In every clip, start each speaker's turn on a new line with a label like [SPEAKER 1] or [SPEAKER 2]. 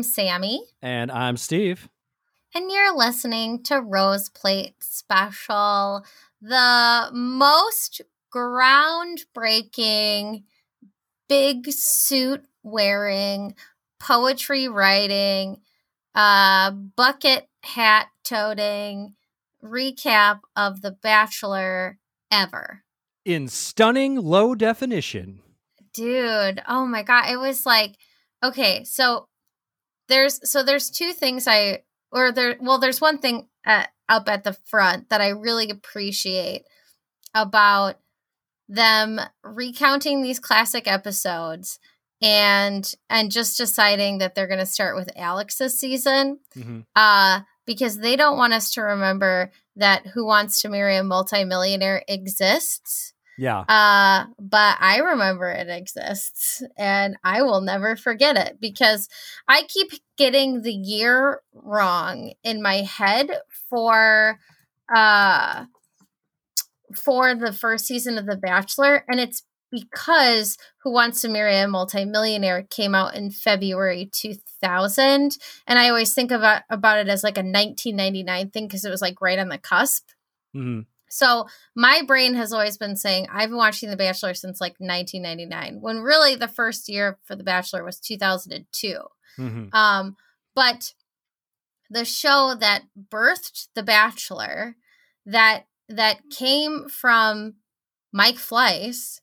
[SPEAKER 1] I'm Sammy.
[SPEAKER 2] And I'm Steve.
[SPEAKER 1] And you're listening to Rose Plate Special, the most groundbreaking, big suit wearing, poetry writing, uh, bucket hat toting recap of The Bachelor ever.
[SPEAKER 2] In stunning low definition.
[SPEAKER 1] Dude, oh my god, it was like okay, so there's so there's two things I or there well there's one thing at, up at the front that I really appreciate about them recounting these classic episodes and and just deciding that they're going to start with Alex's season mm-hmm. uh because they don't want us to remember that who wants to marry a multimillionaire exists
[SPEAKER 2] yeah.
[SPEAKER 1] Uh, but I remember it exists and I will never forget it because I keep getting the year wrong in my head for uh for the first season of The Bachelor and it's because Who Wants to Marry a Multimillionaire came out in February 2000 and I always think about about it as like a 1999 thing because it was like right on the cusp. Mm-hmm. So my brain has always been saying I've been watching The Bachelor since like 1999, when really the first year for The Bachelor was 2002. Mm-hmm. Um, but the show that birthed The Bachelor, that that came from Mike Fleiss,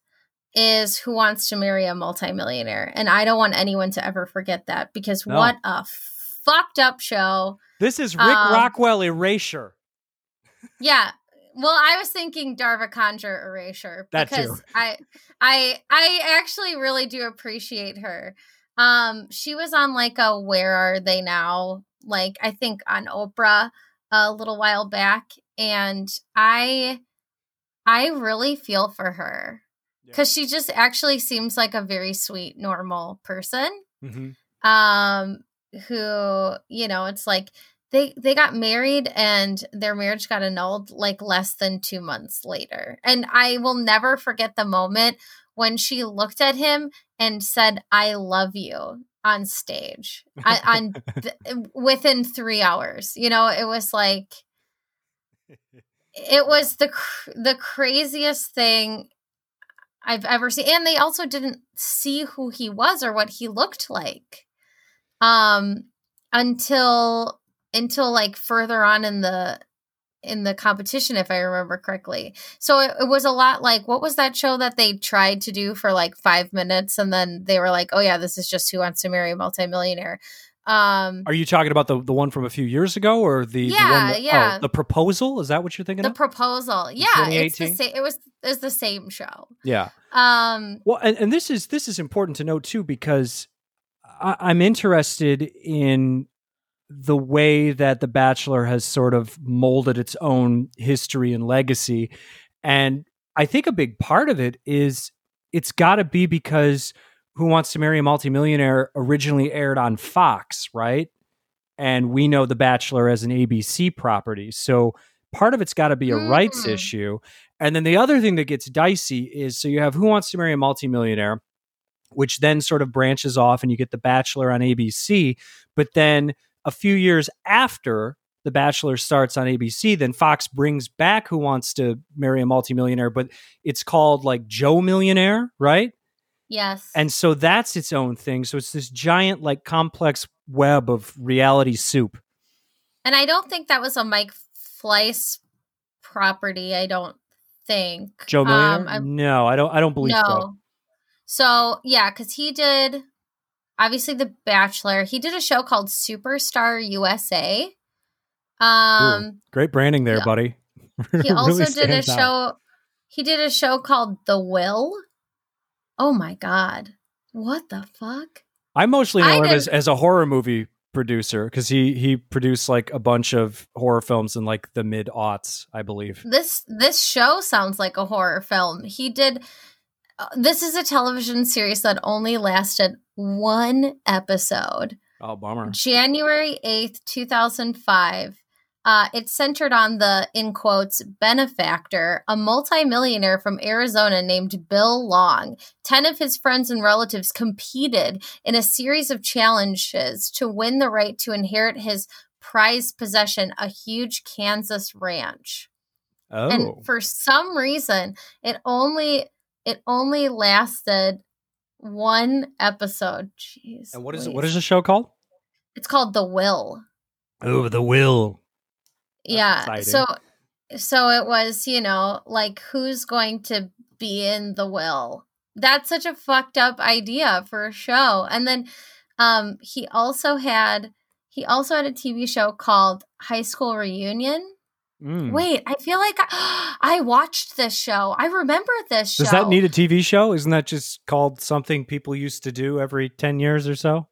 [SPEAKER 1] is Who Wants to Marry a Multimillionaire, and I don't want anyone to ever forget that because no. what a fucked up show.
[SPEAKER 2] This is Rick um, Rockwell erasure.
[SPEAKER 1] Yeah, well, I was thinking Darva Conger erasure because. I I I actually really do appreciate her. Um she was on like a Where Are They Now? Like I think on Oprah a little while back and I I really feel for her cuz she just actually seems like a very sweet normal person. Mm-hmm. Um who, you know, it's like they they got married and their marriage got annulled like less than 2 months later. And I will never forget the moment when she looked at him and said I love you on stage on th- within 3 hours. You know, it was like it was the cr- the craziest thing I've ever seen. And they also didn't see who he was or what he looked like. Um until until like further on in the in the competition if i remember correctly. So it, it, was a lot like what was that show that they tried to do for like five minutes and then they were like oh yeah this is just who wants to marry a multimillionaire. Um
[SPEAKER 2] are you talking about the the one from a few years ago or the
[SPEAKER 1] yeah
[SPEAKER 2] the
[SPEAKER 1] that, yeah
[SPEAKER 2] oh, the proposal? Is that what you're thinking
[SPEAKER 1] the
[SPEAKER 2] of?
[SPEAKER 1] proposal. Yeah it's the same it was it's the same show.
[SPEAKER 2] Yeah.
[SPEAKER 1] Um
[SPEAKER 2] well and, and this is this is important to note too because I, i'm interested in the way that The Bachelor has sort of molded its own history and legacy. And I think a big part of it is it's got to be because Who Wants to Marry a Multimillionaire originally aired on Fox, right? And we know The Bachelor as an ABC property. So part of it's got to be a mm. rights issue. And then the other thing that gets dicey is so you have Who Wants to Marry a Multimillionaire, which then sort of branches off and you get The Bachelor on ABC. But then a few years after The Bachelor starts on ABC, then Fox brings back Who Wants to Marry a Multimillionaire, but it's called like Joe Millionaire, right?
[SPEAKER 1] Yes.
[SPEAKER 2] And so that's its own thing. So it's this giant, like, complex web of reality soup.
[SPEAKER 1] And I don't think that was a Mike Fleiss property. I don't think
[SPEAKER 2] Joe Millionaire. Um, no, I don't. I don't believe no. so.
[SPEAKER 1] So yeah, because he did obviously The Bachelor. He did a show called Superstar USA. Um,
[SPEAKER 2] Ooh, great branding there, yeah. buddy.
[SPEAKER 1] he also really did a show. Out. He did a show called The Will. Oh my god, what the fuck?
[SPEAKER 2] I mostly know I him as, as a horror movie producer because he he produced like a bunch of horror films in like the mid aughts, I believe.
[SPEAKER 1] This this show sounds like a horror film. He did. Uh, this is a television series that only lasted one episode.
[SPEAKER 2] Oh, bummer.
[SPEAKER 1] January 8th, 2005. Uh, it's centered on the, in quotes, benefactor, a multimillionaire from Arizona named Bill Long. Ten of his friends and relatives competed in a series of challenges to win the right to inherit his prized possession, a huge Kansas ranch.
[SPEAKER 2] Oh.
[SPEAKER 1] And for some reason, it only it only lasted one episode. Jeez.
[SPEAKER 2] and what is it?
[SPEAKER 1] Louise.
[SPEAKER 2] What is the show called?
[SPEAKER 1] It's called The Will.
[SPEAKER 2] Oh, The Will.
[SPEAKER 1] yeah. So so it was, you know, like who's going to be in the will? That's such a fucked up idea for a show. And then um he also had he also had a TV show called High School Reunion.
[SPEAKER 2] Mm.
[SPEAKER 1] Wait, I feel like I, I watched this show. I remember this show.
[SPEAKER 2] Does that need a TV show? Isn't that just called something people used to do every 10 years or so?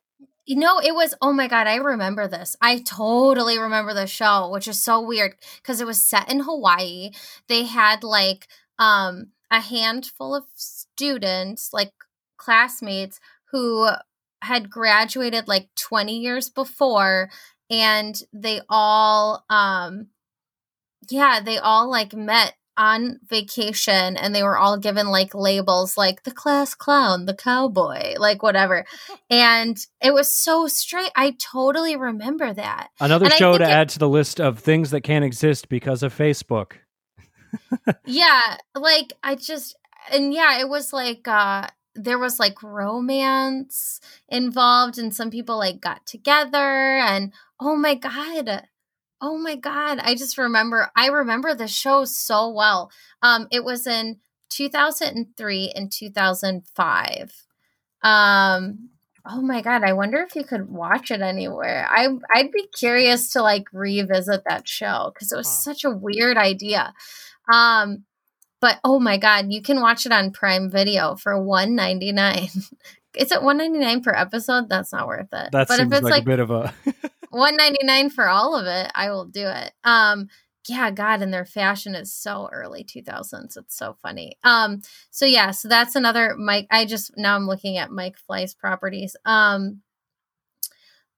[SPEAKER 1] You know, it was, oh my God, I remember this. I totally remember the show, which is so weird because it was set in Hawaii. They had like um a handful of students, like classmates, who had graduated like 20 years before and they all um yeah, they all like met on vacation and they were all given like labels like the class clown, the cowboy, like whatever. And it was so straight. I totally remember that.
[SPEAKER 2] Another
[SPEAKER 1] And
[SPEAKER 2] show to
[SPEAKER 1] it-
[SPEAKER 2] add to the list of things that can't exist because of Facebook.
[SPEAKER 1] yeah, like I just and yeah, it was like uh there was like romance involved and some people like got together and oh my god. Oh my god, I just remember I remember the show so well. Um it was in 2003 and 2005. Um oh my god, I wonder if you could watch it anywhere. I I'd be curious to like revisit that show cuz it was
[SPEAKER 2] Huh.
[SPEAKER 1] such a weird idea. Um but oh my god, you can watch it on Prime Video for 199. Is it 199 per episode? That's not worth it.
[SPEAKER 2] That
[SPEAKER 1] but
[SPEAKER 2] seems
[SPEAKER 1] if it's
[SPEAKER 2] like,
[SPEAKER 1] like
[SPEAKER 2] a bit of a.
[SPEAKER 1] 199 for all of it, I will do it. Um yeah, god, and their fashion is so early 2000s. It's so funny. Um so yeah, so that's another Mike I just now I'm looking at Mike Fleiss properties. Um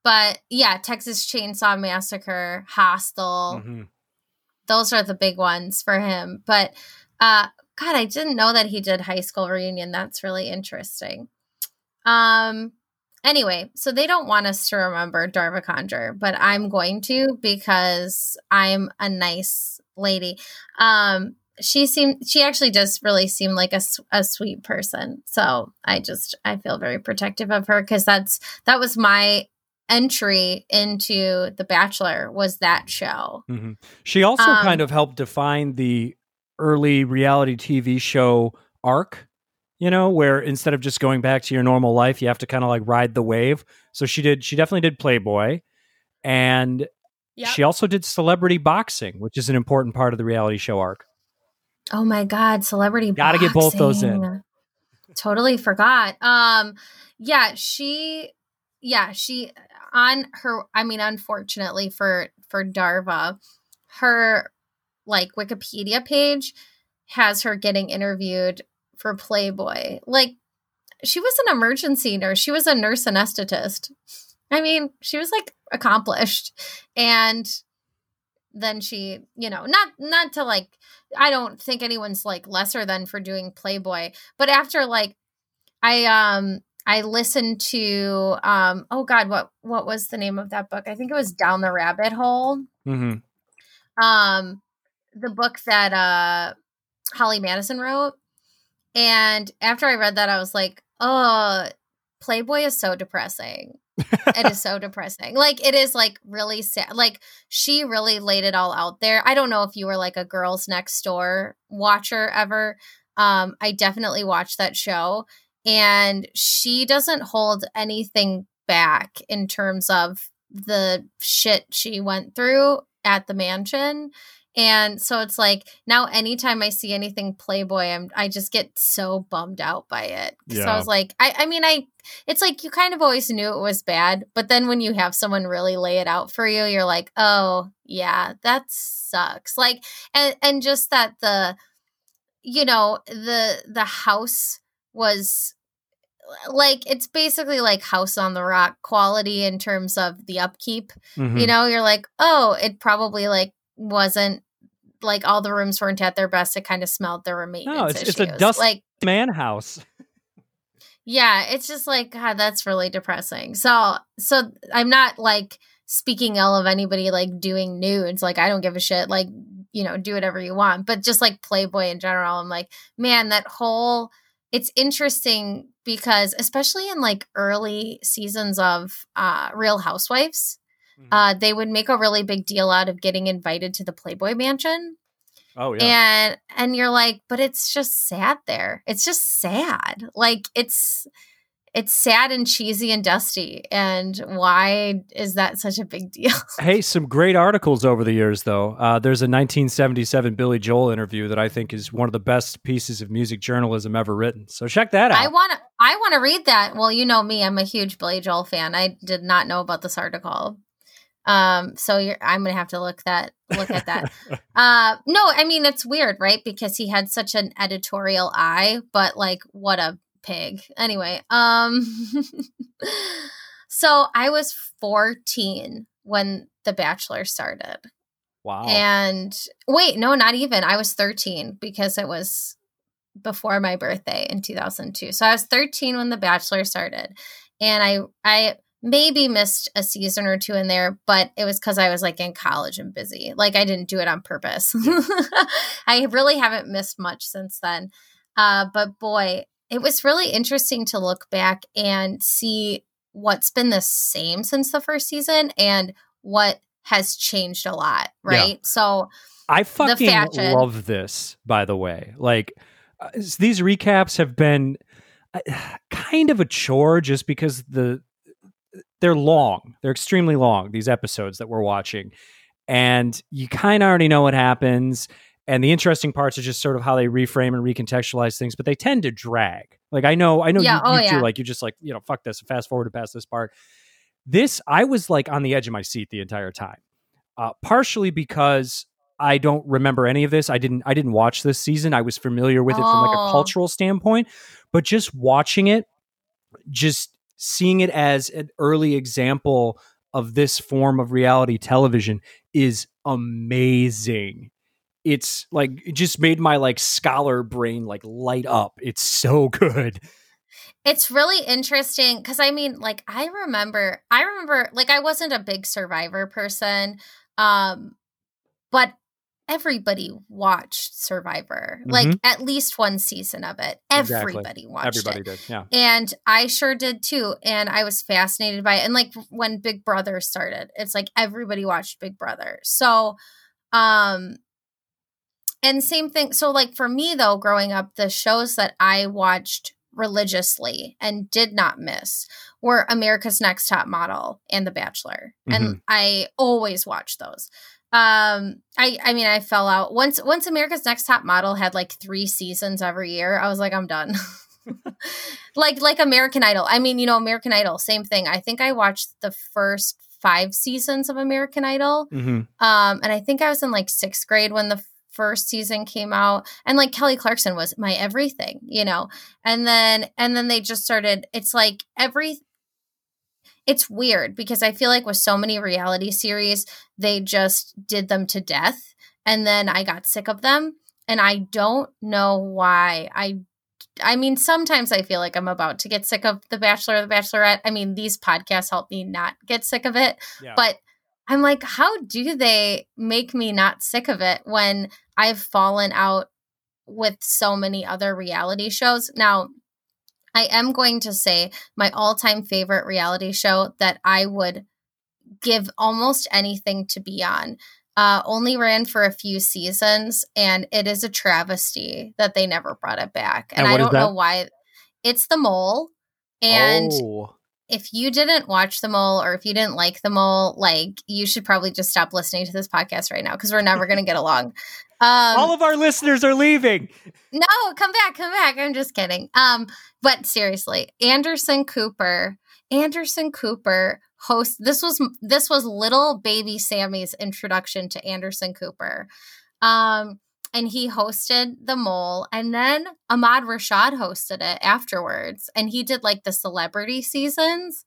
[SPEAKER 1] but yeah, Texas Chainsaw Massacre, Hostel,
[SPEAKER 2] Mhm.
[SPEAKER 1] those are the big ones for him. But uh God, I didn't know that he did high school reunion. That's really interesting. Um anyway, so they don't want us to remember Darva Conger, but I'm going to because I'm a nice lady. Um she seemed she actually does really seem like a, a sweet person. So I just I feel very protective of her because that's that was my entry into The Bachelor was that show.
[SPEAKER 2] Mhm. She also
[SPEAKER 1] Um,
[SPEAKER 2] kind of helped define the early reality TV show arc, you know, where instead of just going back to your normal life, you have to kind of like ride the wave. So she did, she definitely did Playboy. And she also did celebrity boxing, which is an important part of the reality show arc.
[SPEAKER 1] Oh my god, celebrity
[SPEAKER 2] Gotta get both those in.
[SPEAKER 1] Totally forgot. Um yeah, she yeah, she on her I mean unfortunately for for Darva, her like Wikipedia page has her getting interviewed for Playboy. Like she was an emergency nurse. She was a nurse anesthetist. I mean, she was like accomplished. And then she, you know, not not to like I don't think anyone's like lesser than for doing Playboy, but after like I um I listened to um oh god what what was the name of that book? I think it was Down the Rabbit Hole.
[SPEAKER 2] hmm
[SPEAKER 1] Um the book that uh Holly Madison wrote. And after I read that I was like, "Oh, Playboy is so depressing." it is so depressing. Like it is like really sad. Like she really laid it all out there. I don't know if you were like a girls next door watcher ever. Um I definitely watched that show and she doesn't hold anything back in terms of the shit she went through at the mansion. And so it's like now anytime I see anything Playboy, I'm I just get so bummed out by it.
[SPEAKER 2] Yeah.
[SPEAKER 1] So I was like, I, I mean, I it's like you kind of always knew it was bad, but then when you have someone really lay it out for you, you're like, oh yeah, that sucks. Like and and just that the you know, the the house was like it's basically like house on the rock quality in terms of the upkeep
[SPEAKER 2] Mhm.
[SPEAKER 1] you know you're like oh it probably like wasn't like all the rooms weren't at their best. It kind of smelled there were maintenance
[SPEAKER 2] No, it's,
[SPEAKER 1] issues.
[SPEAKER 2] it's a dust
[SPEAKER 1] like
[SPEAKER 2] man house.
[SPEAKER 1] yeah, it's just like God, that's really depressing. So so I'm not like speaking ill of anybody like doing nudes. Like I don't give a shit. Like, you know, do whatever you want. But just like Playboy in general, I'm like, man, that whole it's interesting because especially in like early seasons of uh Real Housewives,
[SPEAKER 2] Mhm.
[SPEAKER 1] uh they would make a really big deal out of getting invited to the Playboy mansion.
[SPEAKER 2] oh yeah.
[SPEAKER 1] And and you're like, but it's just sad there. It's just sad. Like it's it's sad and cheesy and dusty. And why is that such a big deal?
[SPEAKER 2] Hey, some great articles over the years, though. Uh, there's a 1977 Billy Joel interview that I think is one of the best pieces of music journalism ever written. So check that out.
[SPEAKER 1] I want to I want to read that. Well, you know me, I'm a huge Billy Joel fan. I did not know about this article. Um, so you're, I'm gonna have to look that look at that. uh, no, I mean it's weird, right? Because he had such an editorial eye, but like what a pig. Anyway, um, so I was 14 when The Bachelor started.
[SPEAKER 2] wow.
[SPEAKER 1] And wait, no, not even. I was 13 because it was before my birthday in 2002. So I was 13 when The Bachelor started. And I I maybe missed a season or two in there, but it was cuz I was like in college and busy. Like I didn't do it on purpose. I really haven't missed much since then. Uh but boy, it was really interesting to look back and see what's been the same since the first season and what has changed a lot,
[SPEAKER 2] Yeah.
[SPEAKER 1] right? So
[SPEAKER 2] I fucking
[SPEAKER 1] fashion.
[SPEAKER 2] love this, by the way. Like, uh, these recaps have been uh, kind of a chore just because the they're long. They're extremely long, these episodes that we're watching. And you kind of already know what happens. And the interesting parts are just sort of how they reframe and recontextualize things, but they tend to drag. Like I know, I know
[SPEAKER 1] Yeah,
[SPEAKER 2] you,
[SPEAKER 1] oh,
[SPEAKER 2] you
[SPEAKER 1] yeah.
[SPEAKER 2] too, like you just like, you know, fuck this, fast forward to past this part. This, I was like on the edge of my seat the entire time. Uh, partially because I don't remember any of this. I didn't I didn't watch this season. I was familiar with it from like a
[SPEAKER 1] Oh.
[SPEAKER 2] cultural standpoint, but just watching it, just seeing it as an early example of this form of reality television is amazing. It's like it just made my like scholar brain like light up. It's so good.
[SPEAKER 1] it's really interesting because I mean, like, I remember, I remember, like, I wasn't a big Survivor person, um, but everybody watched Survivor, like at least one season of it.
[SPEAKER 2] Mm-hmm. Exactly.
[SPEAKER 1] Everybody watched
[SPEAKER 2] Everybody
[SPEAKER 1] it.
[SPEAKER 2] did. Yeah.
[SPEAKER 1] And I sure did too. And I was fascinated by it. And like when Big Brother started, it's like everybody watched Big Brother. So, um, and same thing. So, like for me though, growing up, the shows that I watched religiously and did not miss were America's Next Top Model and The Bachelor. And I always watched those. Um, I I mean I fell out once once America's Next Top Model had like three seasons every year, I was like, I'm done. like like American Idol. I mean, you know, American Idol, same thing. I think I watched the first five seasons of American Idol.
[SPEAKER 2] hmm
[SPEAKER 1] Um, and I think I was in like sixth grade when the first season came out. And like Kelly Clarkson was my everything, you know. And then and then they just started, it's like every it's weird because I feel like with so many reality series, they just did them to death. And then I got sick of them. And I don't know why. I I mean, sometimes I feel like I'm about to get sick of The Bachelor or The Bachelorette. I mean, these podcasts help me not get sick of it.
[SPEAKER 2] Yeah.
[SPEAKER 1] But I'm like, how do they make me not sick of it when I've fallen out with so many other reality shows? Now, I am going to say my all time favorite reality show that I would give almost anything to be on. Uh, only ran for a few seasons, and it is a travesty that they never brought it back. And,
[SPEAKER 2] And
[SPEAKER 1] I don't know why. It's The Mole. And
[SPEAKER 2] oh.
[SPEAKER 1] if you didn't watch the mole or if you didn't like the mole like you should probably just stop listening to this podcast right now because we're never going to get along um
[SPEAKER 2] all of our listeners are leaving.
[SPEAKER 1] no come back come back. I'm just kidding. Um but seriously anderson cooper anderson cooper host this was this was little baby sammy's introduction to anderson cooper. Um and he hosted the mole and then ahmad rashad hosted it afterwards and he did like the celebrity seasons.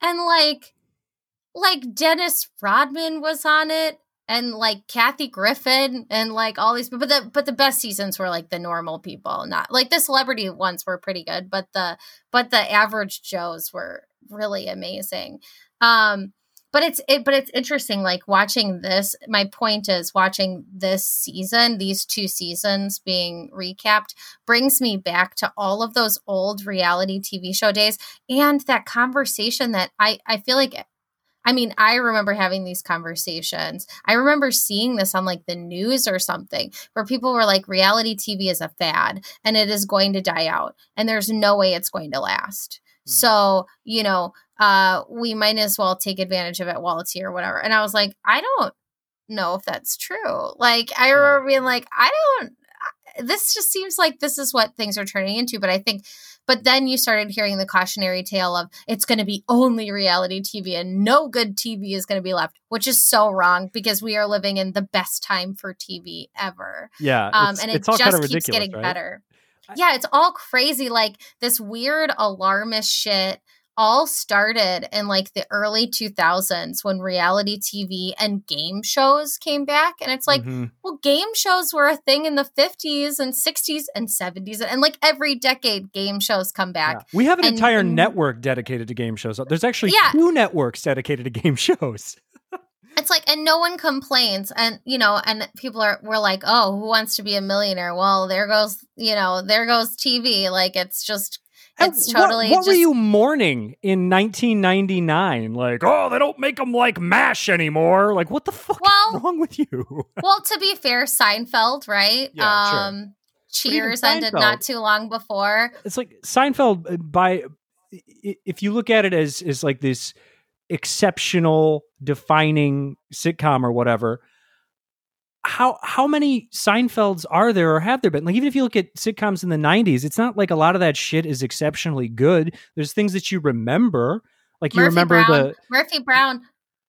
[SPEAKER 1] And like like dennis rodman was on it and like Kathy Griffin and like all these but the but the best seasons were like the normal people, not like the celebrity ones were pretty good, but the but the average Joes were really amazing. Um but it's it but it's interesting like watching this my point is watching this season these two seasons being recapped brings me back to all of those old reality tv show days and that conversation that i i feel like I mean, I remember having these conversations. I remember seeing this on like the news or something where people were like, reality TV is a fad and it is going to die out and there's no way it's going to last. Mm-hmm. So, you know, uh, we might as well take advantage of it while it's here or whatever. And I was like, I don't know if that's true. Like, I remember being like, I don't, this just seems like this is what things are turning into. But I think, but then you started hearing the cautionary tale of it's going to be only reality TV and no good TV is going to be left, which is so wrong because we are living in the best time for TV ever.
[SPEAKER 2] Yeah.
[SPEAKER 1] Um, and it just kind of keeps getting right? better. Yeah, it's all crazy. Like this weird alarmist shit all started in like the early 2000s when reality TV and game shows came back. And it's like, mm-hmm. well, game shows were a thing in the 50s and 60s and 70s. And like every decade, game shows come back.
[SPEAKER 2] Yeah. We have an and, entire and, network dedicated to game shows. There's actually yeah. two networks dedicated to game shows.
[SPEAKER 1] it's like and no one complains and you know and people are we're like oh who wants to be a millionaire well there goes you know there goes tv like it's just it's totally.
[SPEAKER 2] What, what
[SPEAKER 1] just...
[SPEAKER 2] were you mourning in 1999? Like, oh, they don't make them like Mash anymore. Like, what the fuck well, is wrong with you?
[SPEAKER 1] well, to be fair, Seinfeld, right? Yeah, um, sure. Cheers ended not too long before.
[SPEAKER 2] It's like Seinfeld. Uh, by if you look at it as as like this exceptional, defining sitcom or whatever, how how many Seinfelds are there or have there been? Like even if you look at sitcoms in the '90s, it's not like a lot of that shit is exceptionally good. There's things that you remember, like you remember
[SPEAKER 1] Brown.
[SPEAKER 2] the
[SPEAKER 1] Murphy Brown.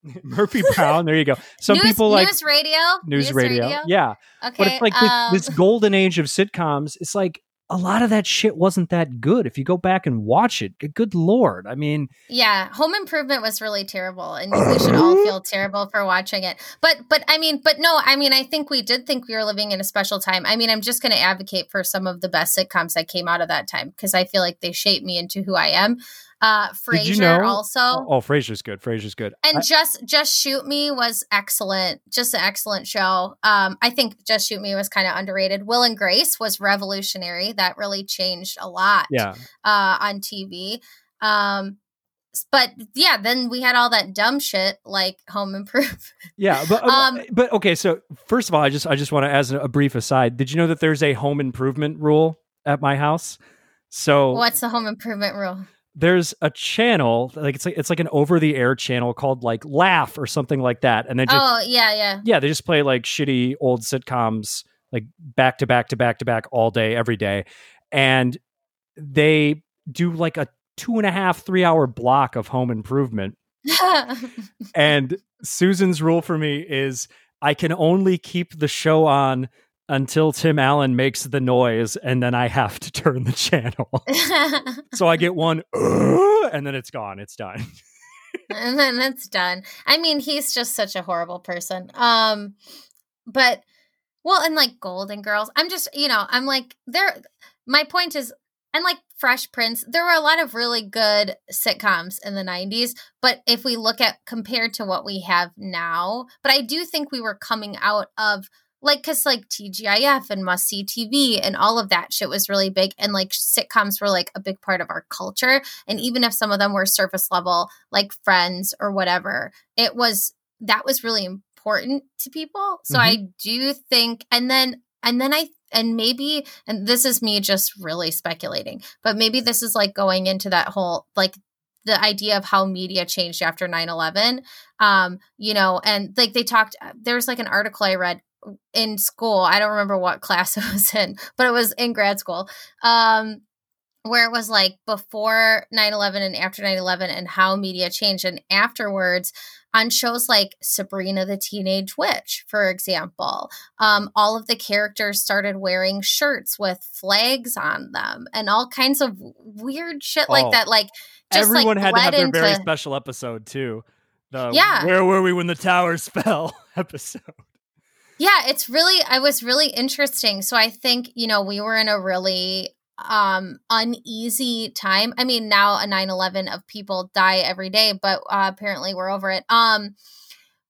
[SPEAKER 2] Murphy Brown. There you go. Some
[SPEAKER 1] news,
[SPEAKER 2] people like
[SPEAKER 1] news radio.
[SPEAKER 2] News, news radio. radio. Yeah. Okay. But it's like um, this, this golden age of sitcoms. It's like a lot of that shit wasn't that good. If you go back and watch it, good lord. I mean,
[SPEAKER 1] yeah, Home Improvement was really terrible, and we should all feel terrible for watching it. But, but I mean, but no, I mean, I think we did think we were living in a special time. I mean, I'm just going to advocate for some of the best sitcoms that came out of that time because I feel like they shaped me into who I am. Uh, Frasier you know? also.
[SPEAKER 2] Oh, oh, Frasier's good. Frasier's good.
[SPEAKER 1] And I- just Just Shoot Me was excellent. Just an excellent show. Um, I think Just Shoot Me was kind of underrated. Will and Grace was revolutionary. That really changed a lot.
[SPEAKER 2] Yeah.
[SPEAKER 1] Uh, on TV. Um, but yeah, then we had all that dumb shit like Home Improvement.
[SPEAKER 2] Yeah, but uh, um, but okay. So first of all, I just I just want to as a brief aside. Did you know that there's a Home Improvement rule at my house? So
[SPEAKER 1] what's the Home Improvement rule?
[SPEAKER 2] There's a channel like it's like it's like an over the air channel called like Laff or something like that, and they just
[SPEAKER 1] oh yeah yeah.
[SPEAKER 2] Yeah they just play like shitty old sitcoms like back to back to back to back all day every day, and they do like a two and a half three hour block of Home Improvement, and Susan's rule for me is I can only keep the show on until Tim Allen makes the noise, and then I have to turn the channel. so I get one, uh, and then it's gone. It's done.
[SPEAKER 1] and then it's done. I mean, he's just such a horrible person. Um, but well, and like Golden Girls, I'm just you know, I'm like there. My point is, and like Fresh Prince, there were a lot of really good sitcoms in the 90s. But if we look at compared to what we have now, but I do think we were coming out of like because like TGIF and must see TV and all of that shit was really big and like sitcoms were like a big part of our culture and even if some of them were surface level like Friends or whatever it was that was really important to people so mm-hmm. I do think and then and then I and maybe and this is me just really speculating but maybe this is like going into that whole like the idea of how media changed after 9-11 um you know and like they talked there's like an article i read in school. I don't remember what class it was in, but it was in grad school. Um, where it was like before 9-11 and after 9-11 and how media changed and afterwards on shows like sabrina the teenage witch for example um, all of the characters started wearing shirts with flags on them and all kinds of weird shit like oh, that like
[SPEAKER 2] everyone
[SPEAKER 1] like
[SPEAKER 2] had to have their into... very special episode too the, yeah where were we when the towers fell episode.
[SPEAKER 1] Yeah, it's really I was really interesting. So I think, you know, we were in a really um uneasy time. I mean, now a 9/11 of people die every day, but uh, apparently we're over it. Um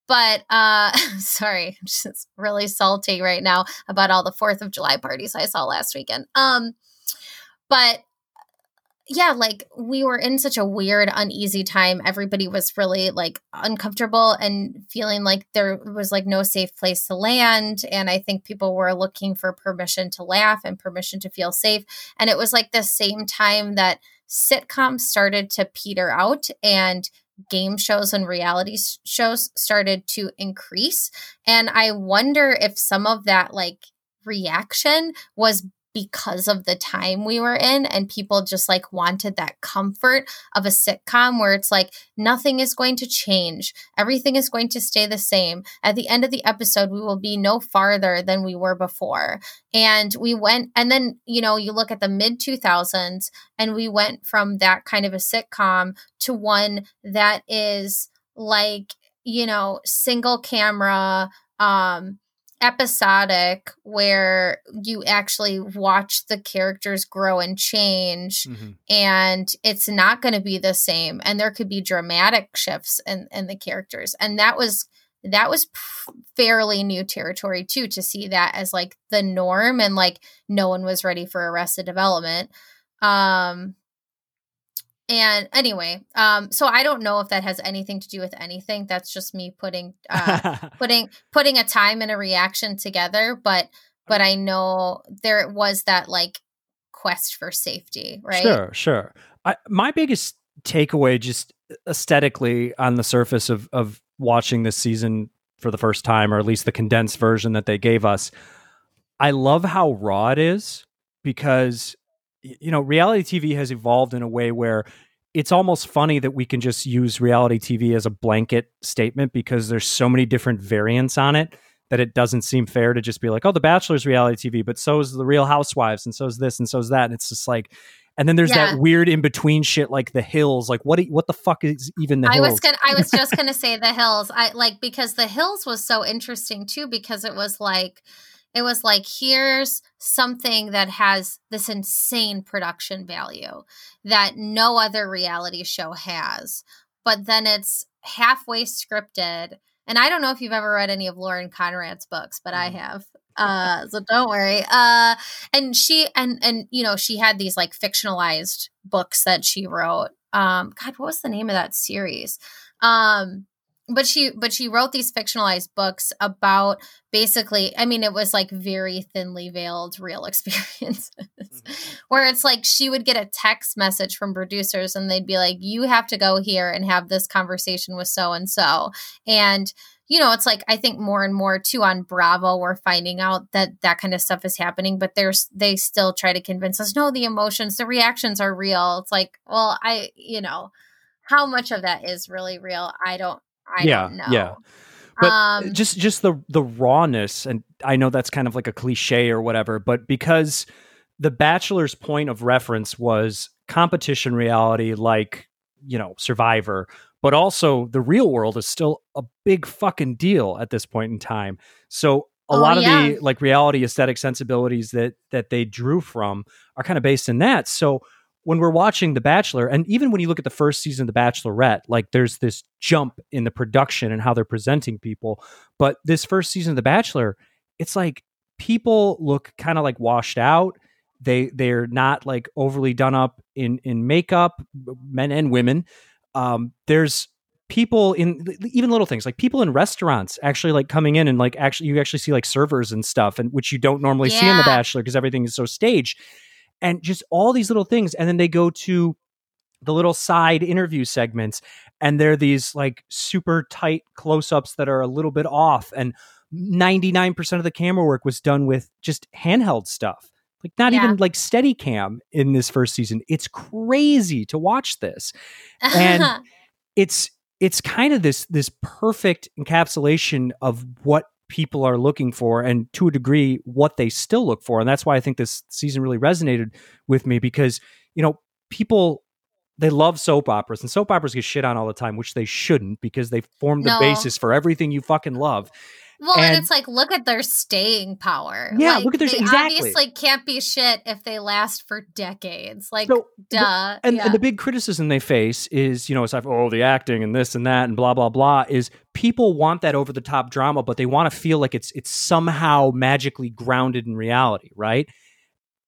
[SPEAKER 1] but uh sorry, I'm just really salty right now about all the 4th of July parties I saw last weekend. Um but yeah, like we were in such a weird, uneasy time. Everybody was really like uncomfortable and feeling like there was like no safe place to land. And I think people were looking for permission to laugh and permission to feel safe. And it was like the same time that sitcoms started to peter out and game shows and reality shows started to increase. And I wonder if some of that like reaction was because of the time we were in and people just like wanted that comfort of a sitcom where it's like nothing is going to change. Everything is going to stay the same. At the end of the episode we will be no farther than we were before. And we went and then you know you look at the mid 2000s and we went from that kind of a sitcom to one that is like you know single camera um episodic where you actually watch the characters grow and change mm-hmm. and it's not going to be the same and there could be dramatic shifts in, in the characters and that was that was fairly new territory too to see that as like the norm and like no one was ready for arrested development um and anyway, um, so I don't know if that has anything to do with anything. That's just me putting uh, putting putting a time and a reaction together. But but I know there was that like quest for safety, right?
[SPEAKER 2] Sure, sure. I, my biggest takeaway, just aesthetically on the surface of of watching this season for the first time, or at least the condensed version that they gave us, I love how raw it is because you know, reality TV has evolved in a way where it's almost funny that we can just use reality TV as a blanket statement because there's so many different variants on it that it doesn't seem fair to just be like, oh, The Bachelor's reality TV, but so is The Real Housewives, and so is this, and so is that. And it's just like, and then there's yeah. that weird in between shit like The Hills. Like, what? What the fuck is even The
[SPEAKER 1] I
[SPEAKER 2] Hills?
[SPEAKER 1] was gonna, I was just gonna say The Hills. I like because The Hills was so interesting too because it was like it was like, here's something that has this insane production value that no other reality show has. But then it's halfway scripted. And I don't know if you've ever read any of Lauren Conrad's books, but I mm-hmm. have. Uh, so don't worry. Uh, and she and and you know she had these like fictionalized books that she wrote. Um, God, what was the name of that series? Um, but she but she wrote these fictionalized books about basically i mean it was like very thinly veiled real experiences mm-hmm. where it's like she would get a text message from producers and they'd be like you have to go here and have this conversation with so and so and you know it's like i think more and more too on bravo we're finding out that that kind of stuff is happening but there's they still try to convince us no the emotions the reactions are real it's like well i you know how much of that is really real i don't I yeah, Yeah.
[SPEAKER 2] But um, just just the the rawness, and I know that's kind of like a cliche or whatever, but because the Bachelor's point of reference was competition reality, like you know Survivor, but also the real world is still a big fucking deal at this point in time. So a oh, lot of yeah. the like reality aesthetic sensibilities that that they drew from are kind of based in that. So when we're watching The Bachelor, and even when you look at the first season of The Bachelorette, like there's this jump in the production and how they're presenting people. But this first season of The Bachelor, it's like people look kind of like washed out. They they're not like overly done up in in makeup, men and women. Um, there's people in even little things like people in restaurants actually like coming in and like actually you actually see like servers and stuff and which you don't normally yeah. see in the bachelor because everything is so staged and just all these little things. And then they go to the little side interview segments, and they're these like super tight close ups that are a little bit off. And 99% of the camera work was done with just handheld stuff. Like not yeah. even like steady cam in this first season. It's crazy to watch this. And it's it's kind of this this perfect encapsulation of what people are looking for and to a degree what they still look for and that's why i think this season really resonated with me because you know people they love soap operas, and soap operas get shit on all the time, which they shouldn't because they form the
[SPEAKER 1] No.
[SPEAKER 2] basis for everything you fucking love.
[SPEAKER 1] Well, and,
[SPEAKER 2] And-
[SPEAKER 1] it's like, look at their staying power.
[SPEAKER 2] Yeah,
[SPEAKER 1] Like,
[SPEAKER 2] look at their-
[SPEAKER 1] they
[SPEAKER 2] exactly.
[SPEAKER 1] obviously can't be shit if they last for decades. Like,
[SPEAKER 2] So,
[SPEAKER 1] duh.
[SPEAKER 2] and,
[SPEAKER 1] yeah.
[SPEAKER 2] and the big criticism they face is, you know, it's like, oh, the acting and this and that and blah blah blah. Is people want that over the top drama, but they want to feel like it's it's somehow magically grounded in reality, right?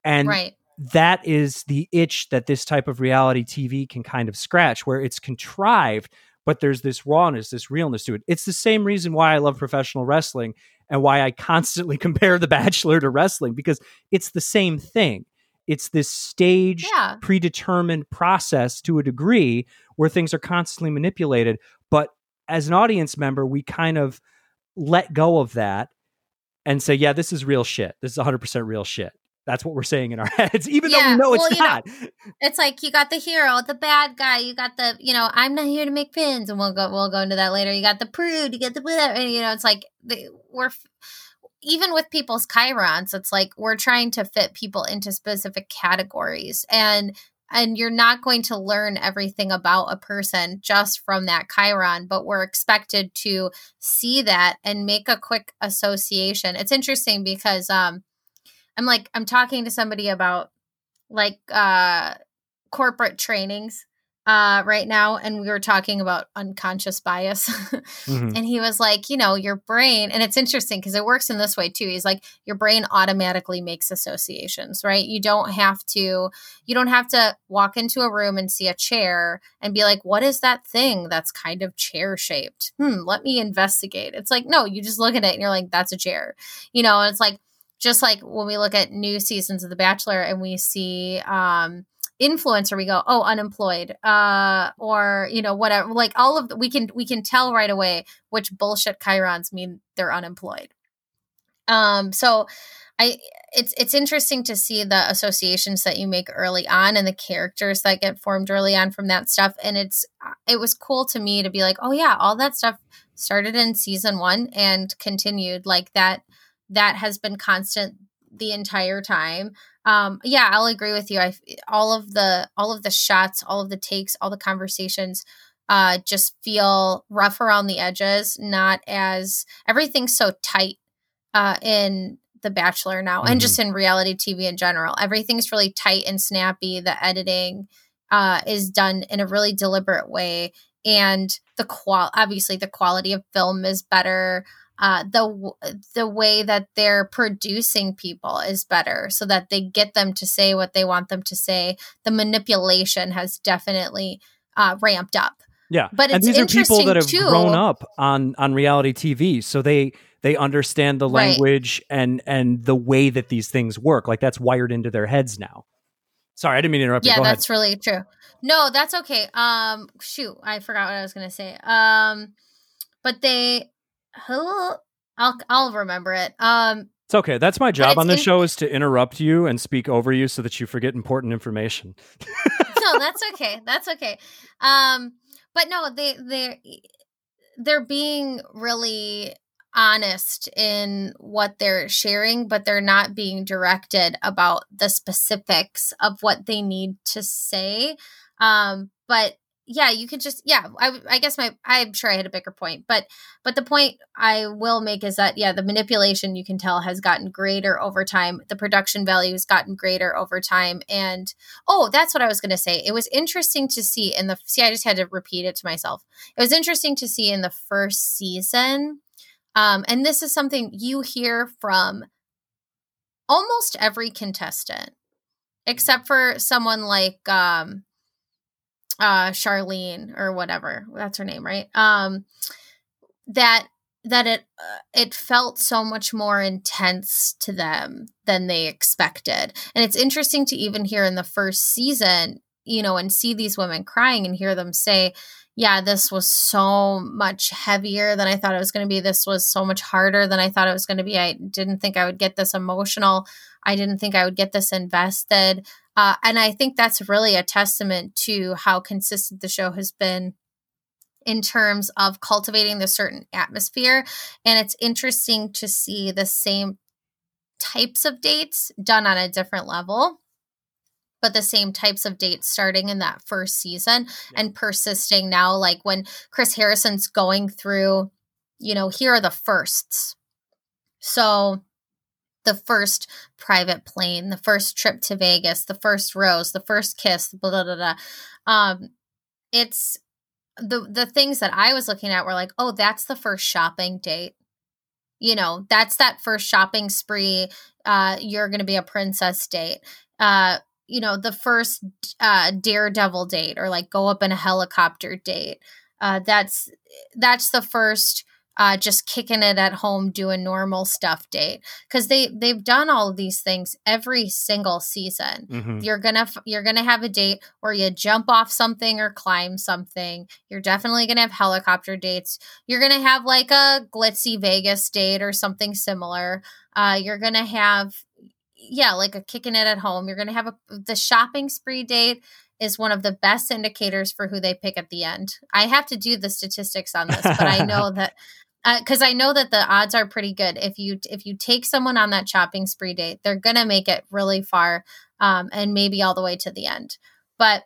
[SPEAKER 2] And
[SPEAKER 1] right.
[SPEAKER 2] that is the itch that this type of reality TV can kind of scratch, where it's contrived, but there's this rawness, this realness to it. It's the same reason why I love professional wrestling and why I constantly compare The Bachelor to wrestling because it's the same thing. It's this staged,
[SPEAKER 1] Yeah.
[SPEAKER 2] predetermined process to a degree where things are constantly manipulated. But as an audience member, we kind of let go of that and say, yeah, this is real shit. This is 100% real shit. That's what we're saying in our heads, even though
[SPEAKER 1] Yeah,
[SPEAKER 2] we know it's
[SPEAKER 1] well, know,
[SPEAKER 2] not.
[SPEAKER 1] It's like you got the hero, the bad guy. You got the, you know, I'm not here to make pins, and we'll go, we'll go into that later. You got the prude, you got the whatever. And, you know, it's like the, we're even with people's chirons. It's like we're trying to fit people into specific categories, and and you're not going to learn everything about a person just from that chiron, but we're expected to see that and make a quick association. It's interesting because um, I'm like I'm talking to somebody about like uh corporate trainings uh right now and we were talking about unconscious bias.
[SPEAKER 2] Mhm.
[SPEAKER 1] and he was like you know your brain and it's interesting because it works in this way too. He's like your brain automatically makes associations right? You don't have to you don't have to walk into a room and see a chair and be like what is that thing that's kind of chair shaped hmm let me investigate. It's like no you just look at it and you're like that's a chair you know? And it's like just like when we look at new seasons of The Bachelor and we see um influencer we go oh unemployed uh or you know whatever like all of the, we can we can tell right away which bullshit chirons mean they're unemployed. Um so i it's it's interesting to see the associations that you make early on and the characters that get formed early on from that stuff and it's it was cool to me to be like oh yeah all that stuff started in season 1 and continued like that that has been constant the entire time. Um yeah i'll agree with you. I all of the all of the shots all of the takes all the conversations uh just feel rough around the edges not as everything's so tight uh in the bachelor now and just in reality tv in general. Everything's really tight and snappy. The editing uh is done in a really deliberate way. And the qual obviously the quality of film is better uh, the the way that they're producing people is better, so that they get them to say what they want them to say. The manipulation has definitely uh, ramped up.
[SPEAKER 2] Yeah,
[SPEAKER 1] But
[SPEAKER 2] and
[SPEAKER 1] it's
[SPEAKER 2] these are people that have
[SPEAKER 1] too-
[SPEAKER 2] grown up on on reality TV, so they they understand the
[SPEAKER 1] Right.
[SPEAKER 2] language and and the way that these things work. Like that's wired into their heads now. Sorry, I didn't mean to interrupt. you.
[SPEAKER 1] yeah, that's really true. No, that's okay. Um, shoot, I forgot what I was gonna say. Um, but they, I'll I'll remember it. Um,
[SPEAKER 2] It's okay. That's my job on the
[SPEAKER 1] in-
[SPEAKER 2] show is to interrupt you and speak over you so that you forget important information.
[SPEAKER 1] no, that's okay. That's okay. Um, but no, they they they're being really honest in what they're sharing, but they're not being directed about the specifics of what they need to say. Um, but yeah, you could just yeah. I, I guess my I'm sure I had a bigger point, but but the point I will make is that yeah, the manipulation you can tell has gotten greater over time. The production value has gotten greater over time, and Oh, that's what I was going to say. It was interesting to see in the see. I just had to repeat it to myself. It was interesting to see in the first season, um, and this is something you hear from almost every contestant, except for someone like um, uh, Charlene or whatever. That's her name, right? Um, that that it uh, it felt so much more intense to them than they expected. And it's interesting to even hear in the first season, you know, and see these women crying and hear them say, "Yeah, this was so much heavier than I thought it was going to be. This was so much harder than I thought it was going to be. I didn't think I would get this emotional. I didn't think I would get this invested." Uh, and I think that's really a testament to how consistent the show has been in terms of cultivating the certain atmosphere. And it's interesting to see the same types of dates done on a different level. but the same types of dates starting in that first season yeah. and persisting now like when Chris Harrison's going through you know here are the firsts so the first private plane the first trip to Vegas the first rose the first kiss blah blah blah, um it's the the things that I was looking at were like oh that's the first shopping date. You know that's that first shopping spree uh you're going to be a princess date. Uh you know the first uh daredevil date or like go up in a helicopter date. Uh that's that's the first uh, just kicking it at home doing normal stuff date. Because they they've done all of these things every single season. Mm-hmm. you're gonna you're gonna have a date where you jump off something or climb something. You're definitely gonna have helicopter dates. You're gonna have like a glitzy vegas date or something similar. Uh, you're gonna have yeah like a kicking it at home. You're gonna have a the shopping spree date is one of the best indicators for who they pick at the end. I have to do the statistics on this, but I know that because uh, I know that the odds are pretty good. If you if you take someone on that shopping spree date, they're gonna make it really far, um, and maybe all the way to the end. But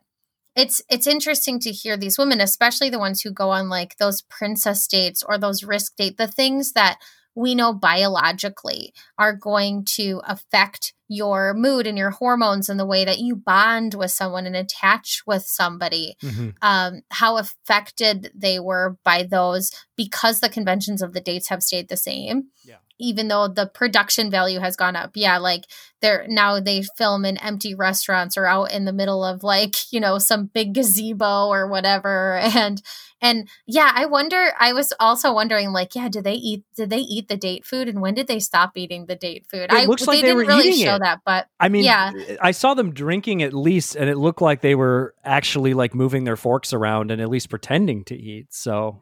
[SPEAKER 1] it's it's interesting to hear these women, especially the ones who go on like those princess dates or those risk date, the things that we know biologically are going to affect your mood and your hormones and the way that you bond with someone and attach with somebody, mm-hmm. um, how affected they were by those because the conventions of the dates have stayed the same. Yeah. Even though the production value has gone up. Yeah, like they're now they film in empty restaurants or out in the middle of like, you know, some big gazebo or whatever. And and yeah, I wonder. I was also wondering, like, yeah, did they eat? Did they eat the date food? And when did they stop eating the date food?
[SPEAKER 2] It I looks like they, they didn't really show
[SPEAKER 1] it. that, but
[SPEAKER 2] I mean, yeah, eh, I saw them drinking at least, and it looked like they were actually like moving their forks around and at least pretending to eat. So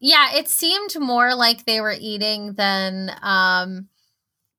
[SPEAKER 1] yeah, it seemed more like they were eating than um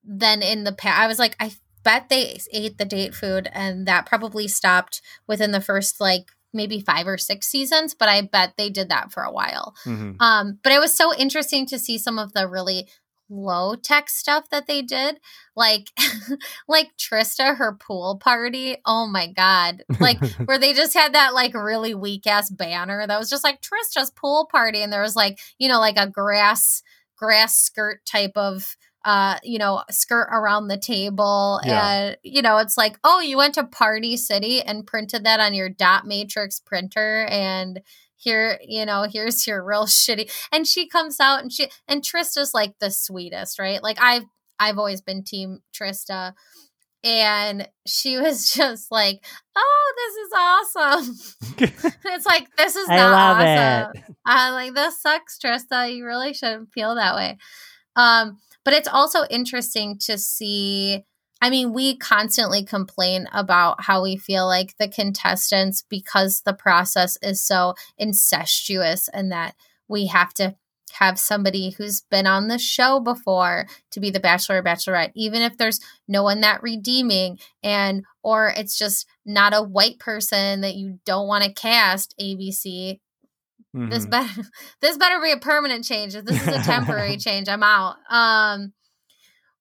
[SPEAKER 1] than in the past. I was like, I bet they ate the date food, and that probably stopped within the first like maybe five or six seasons, but I bet they did that for a while. Mm-hmm. Um, but it was so interesting to see some of the really low tech stuff that they did like like trista her pool party oh my god like where they just had that like really weak ass banner that was just like trista's pool party and there was like you know like a grass grass skirt type of uh, you know, skirt around the table. Yeah. And, you know, it's like, oh, you went to Party City and printed that on your dot matrix printer. And here, you know, here's your real shitty. And she comes out and she, and Trista's like the sweetest, right? Like I've, I've always been team Trista. And she was just like, "Oh, this is awesome!" it's like this is not awesome. It. I'm like, "This sucks, Trista. You really shouldn't feel that way." Um, but it's also interesting to see. I mean, we constantly complain about how we feel like the contestants, because the process is so incestuous and that we have to have somebody who's been on the show before to be the bachelor or bachelorette even if there's no one that redeeming and or it's just not a white person that you don't want to cast abc Mm-hmm. This better this better be a permanent change. If this is a temporary change, I'm out. Um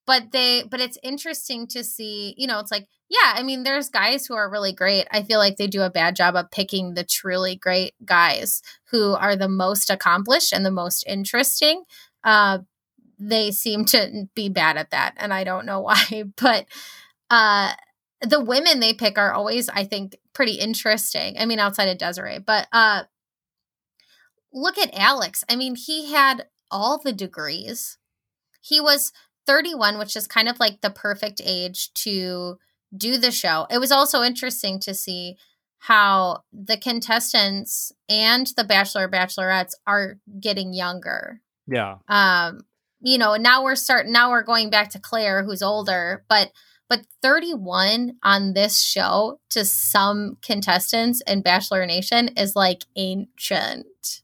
[SPEAKER 1] but they but it's interesting to see, you know, it's like, yeah, I mean, there's guys who are really great. I feel like they do a bad job of picking the truly great guys who are the most accomplished and the most interesting. Uh they seem to be bad at that and I don't know why, but uh the women they pick are always I think pretty interesting. I mean outside of Desiree, but uh look at Alex. I mean, he had all the degrees. He was 31, which is kind of like the perfect age to do the show. It was also interesting to see how the contestants and the bachelor bachelorettes are getting younger.
[SPEAKER 2] Yeah.
[SPEAKER 1] Um you know, now we're starting now we're going back to Claire who's older, but but 31 on this show to some contestants in Bachelor Nation is like ancient.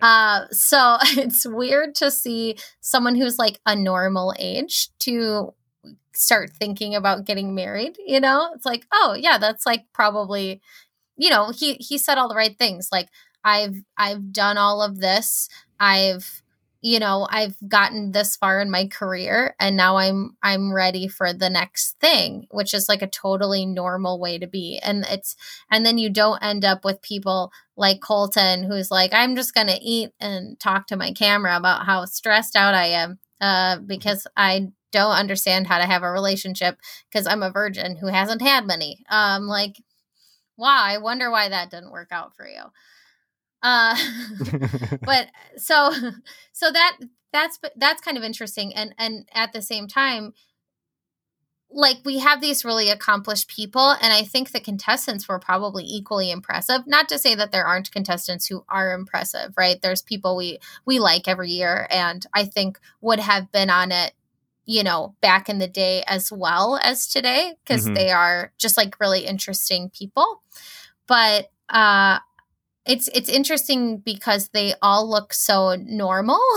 [SPEAKER 1] Uh, so it's weird to see someone who's like a normal age to start thinking about getting married. You know, it's like, oh yeah, that's like probably, you know, he he said all the right things. Like I've I've done all of this. I've you know i've gotten this far in my career and now i'm i'm ready for the next thing which is like a totally normal way to be. And it's and then you don't end up with people like colton who's like i'm just gonna eat and talk to my camera about how stressed out i am uh, because i don't understand how to have a relationship because i'm a virgin who hasn't had many. Um like wow i wonder why that didn't work out for you uh, but so so that that's that's kind of interesting, and and at the same time, like we have these really accomplished people and i think the contestants were probably equally impressive. Not to say that there aren't contestants who are impressive right? There's people we we like every year and i think would have been on it you know back in the day as well as today because mm-hmm. they are just like really interesting people. But uh it's it's interesting because they all look so normal.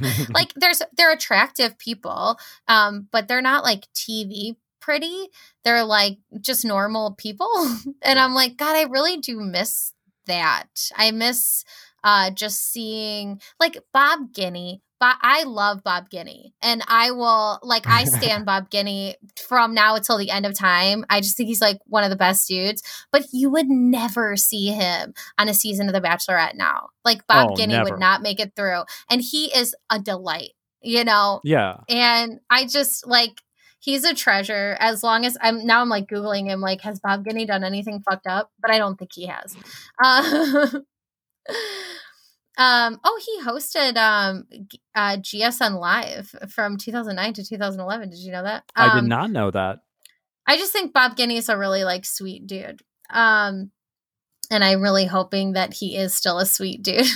[SPEAKER 1] Like there's they're attractive people um but they're not like tv pretty. They're like just normal people. And i'm like god i really do miss that. I miss uh just seeing like bob guiney but I love Bob Guiney, and I will like I stand Bob Guiney from now until the end of time. I just think he's like one of the best dudes. But you would never see him on a season of The Bachelorette now. Like Bob oh, never. would not make it through, and he is a delight. You know,
[SPEAKER 2] yeah.
[SPEAKER 1] And I just like he's a treasure as long as I'm now I'm like googling him like has Bob Guiney done anything fucked up but I don't think he has. Uh, Um, oh, he hosted um, uh, GSN Live from 2009 to 2011. Did you know that?
[SPEAKER 2] Um, I did
[SPEAKER 1] um,
[SPEAKER 2] not know that.
[SPEAKER 1] I just think Bob Guiney is a really like sweet dude. Um, and I'm really hoping that he is still a sweet dude.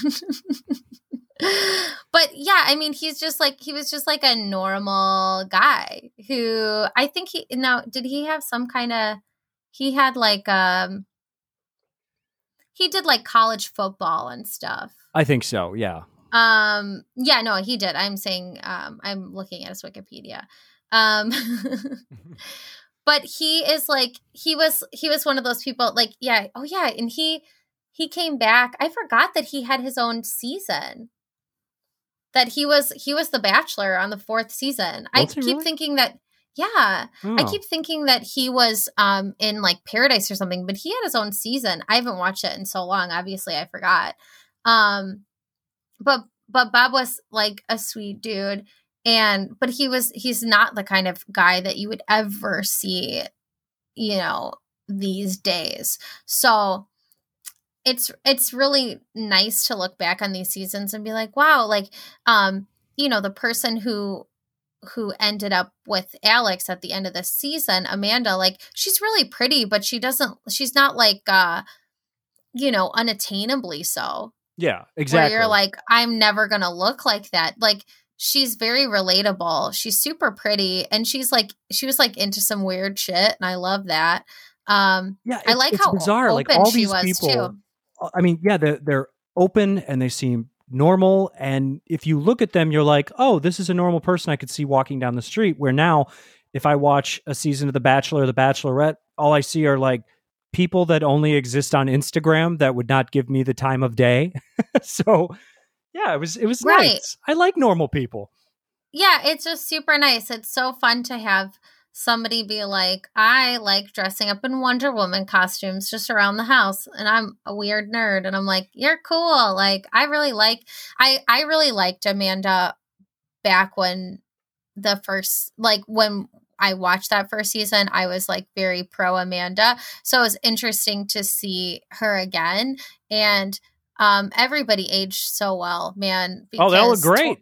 [SPEAKER 1] but yeah, I mean, he's just like he was just like a normal guy who I think he now did he have some kind of he had like um he did like college football and stuff.
[SPEAKER 2] I think so. Yeah.
[SPEAKER 1] Um. Yeah. No, he did. I'm saying. Um. I'm looking at his Wikipedia. Um. but he is like he was he was one of those people like yeah oh yeah and he he came back i forgot that he had his own season that he was he was the bachelor on the fourth season i keep really? thinking that yeah oh. i keep thinking that he was um in like paradise or something but he had his own season i haven't watched it in so long obviously i forgot um, but but Bob was like a sweet dude, and but he was he's not the kind of guy that you would ever see, you know, these days. So it's it's really nice to look back on these seasons and be like, wow, like um, you know, the person who who ended up with Alex at the end of the season, Amanda, like she's really pretty, but she doesn't she's not like uh you know, unattainably so.
[SPEAKER 2] Yeah, exactly.
[SPEAKER 1] Where you're like, I'm never gonna look like that. Like she's very relatable. She's super pretty, and she's like, she was like into some weird shit, and I love that. Um, yeah, I like how bizarre. like all these people. Too.
[SPEAKER 2] Uh, I mean, yeah, they're they're open and they seem normal. And if you look at them, you're like, oh, this is a normal person I could see walking down the street. Where now, if I watch a season of The Bachelor or The Bachelorette, all I see are like people that only exist on Instagram that would not give me the time of day. so yeah, it was it was right. nice. I like normal people.
[SPEAKER 1] Yeah, it's just super nice. It's so fun to have somebody be like, I like dressing up in Wonder Woman costumes just around the house and I'm a weird nerd and I'm like, you're cool. Like I really like I I really liked Amanda back when the first like when I watched that first season, I was like very pro Amanda. So it was interesting to see her again. And um, everybody aged so well, man.
[SPEAKER 2] Oh, that looked great.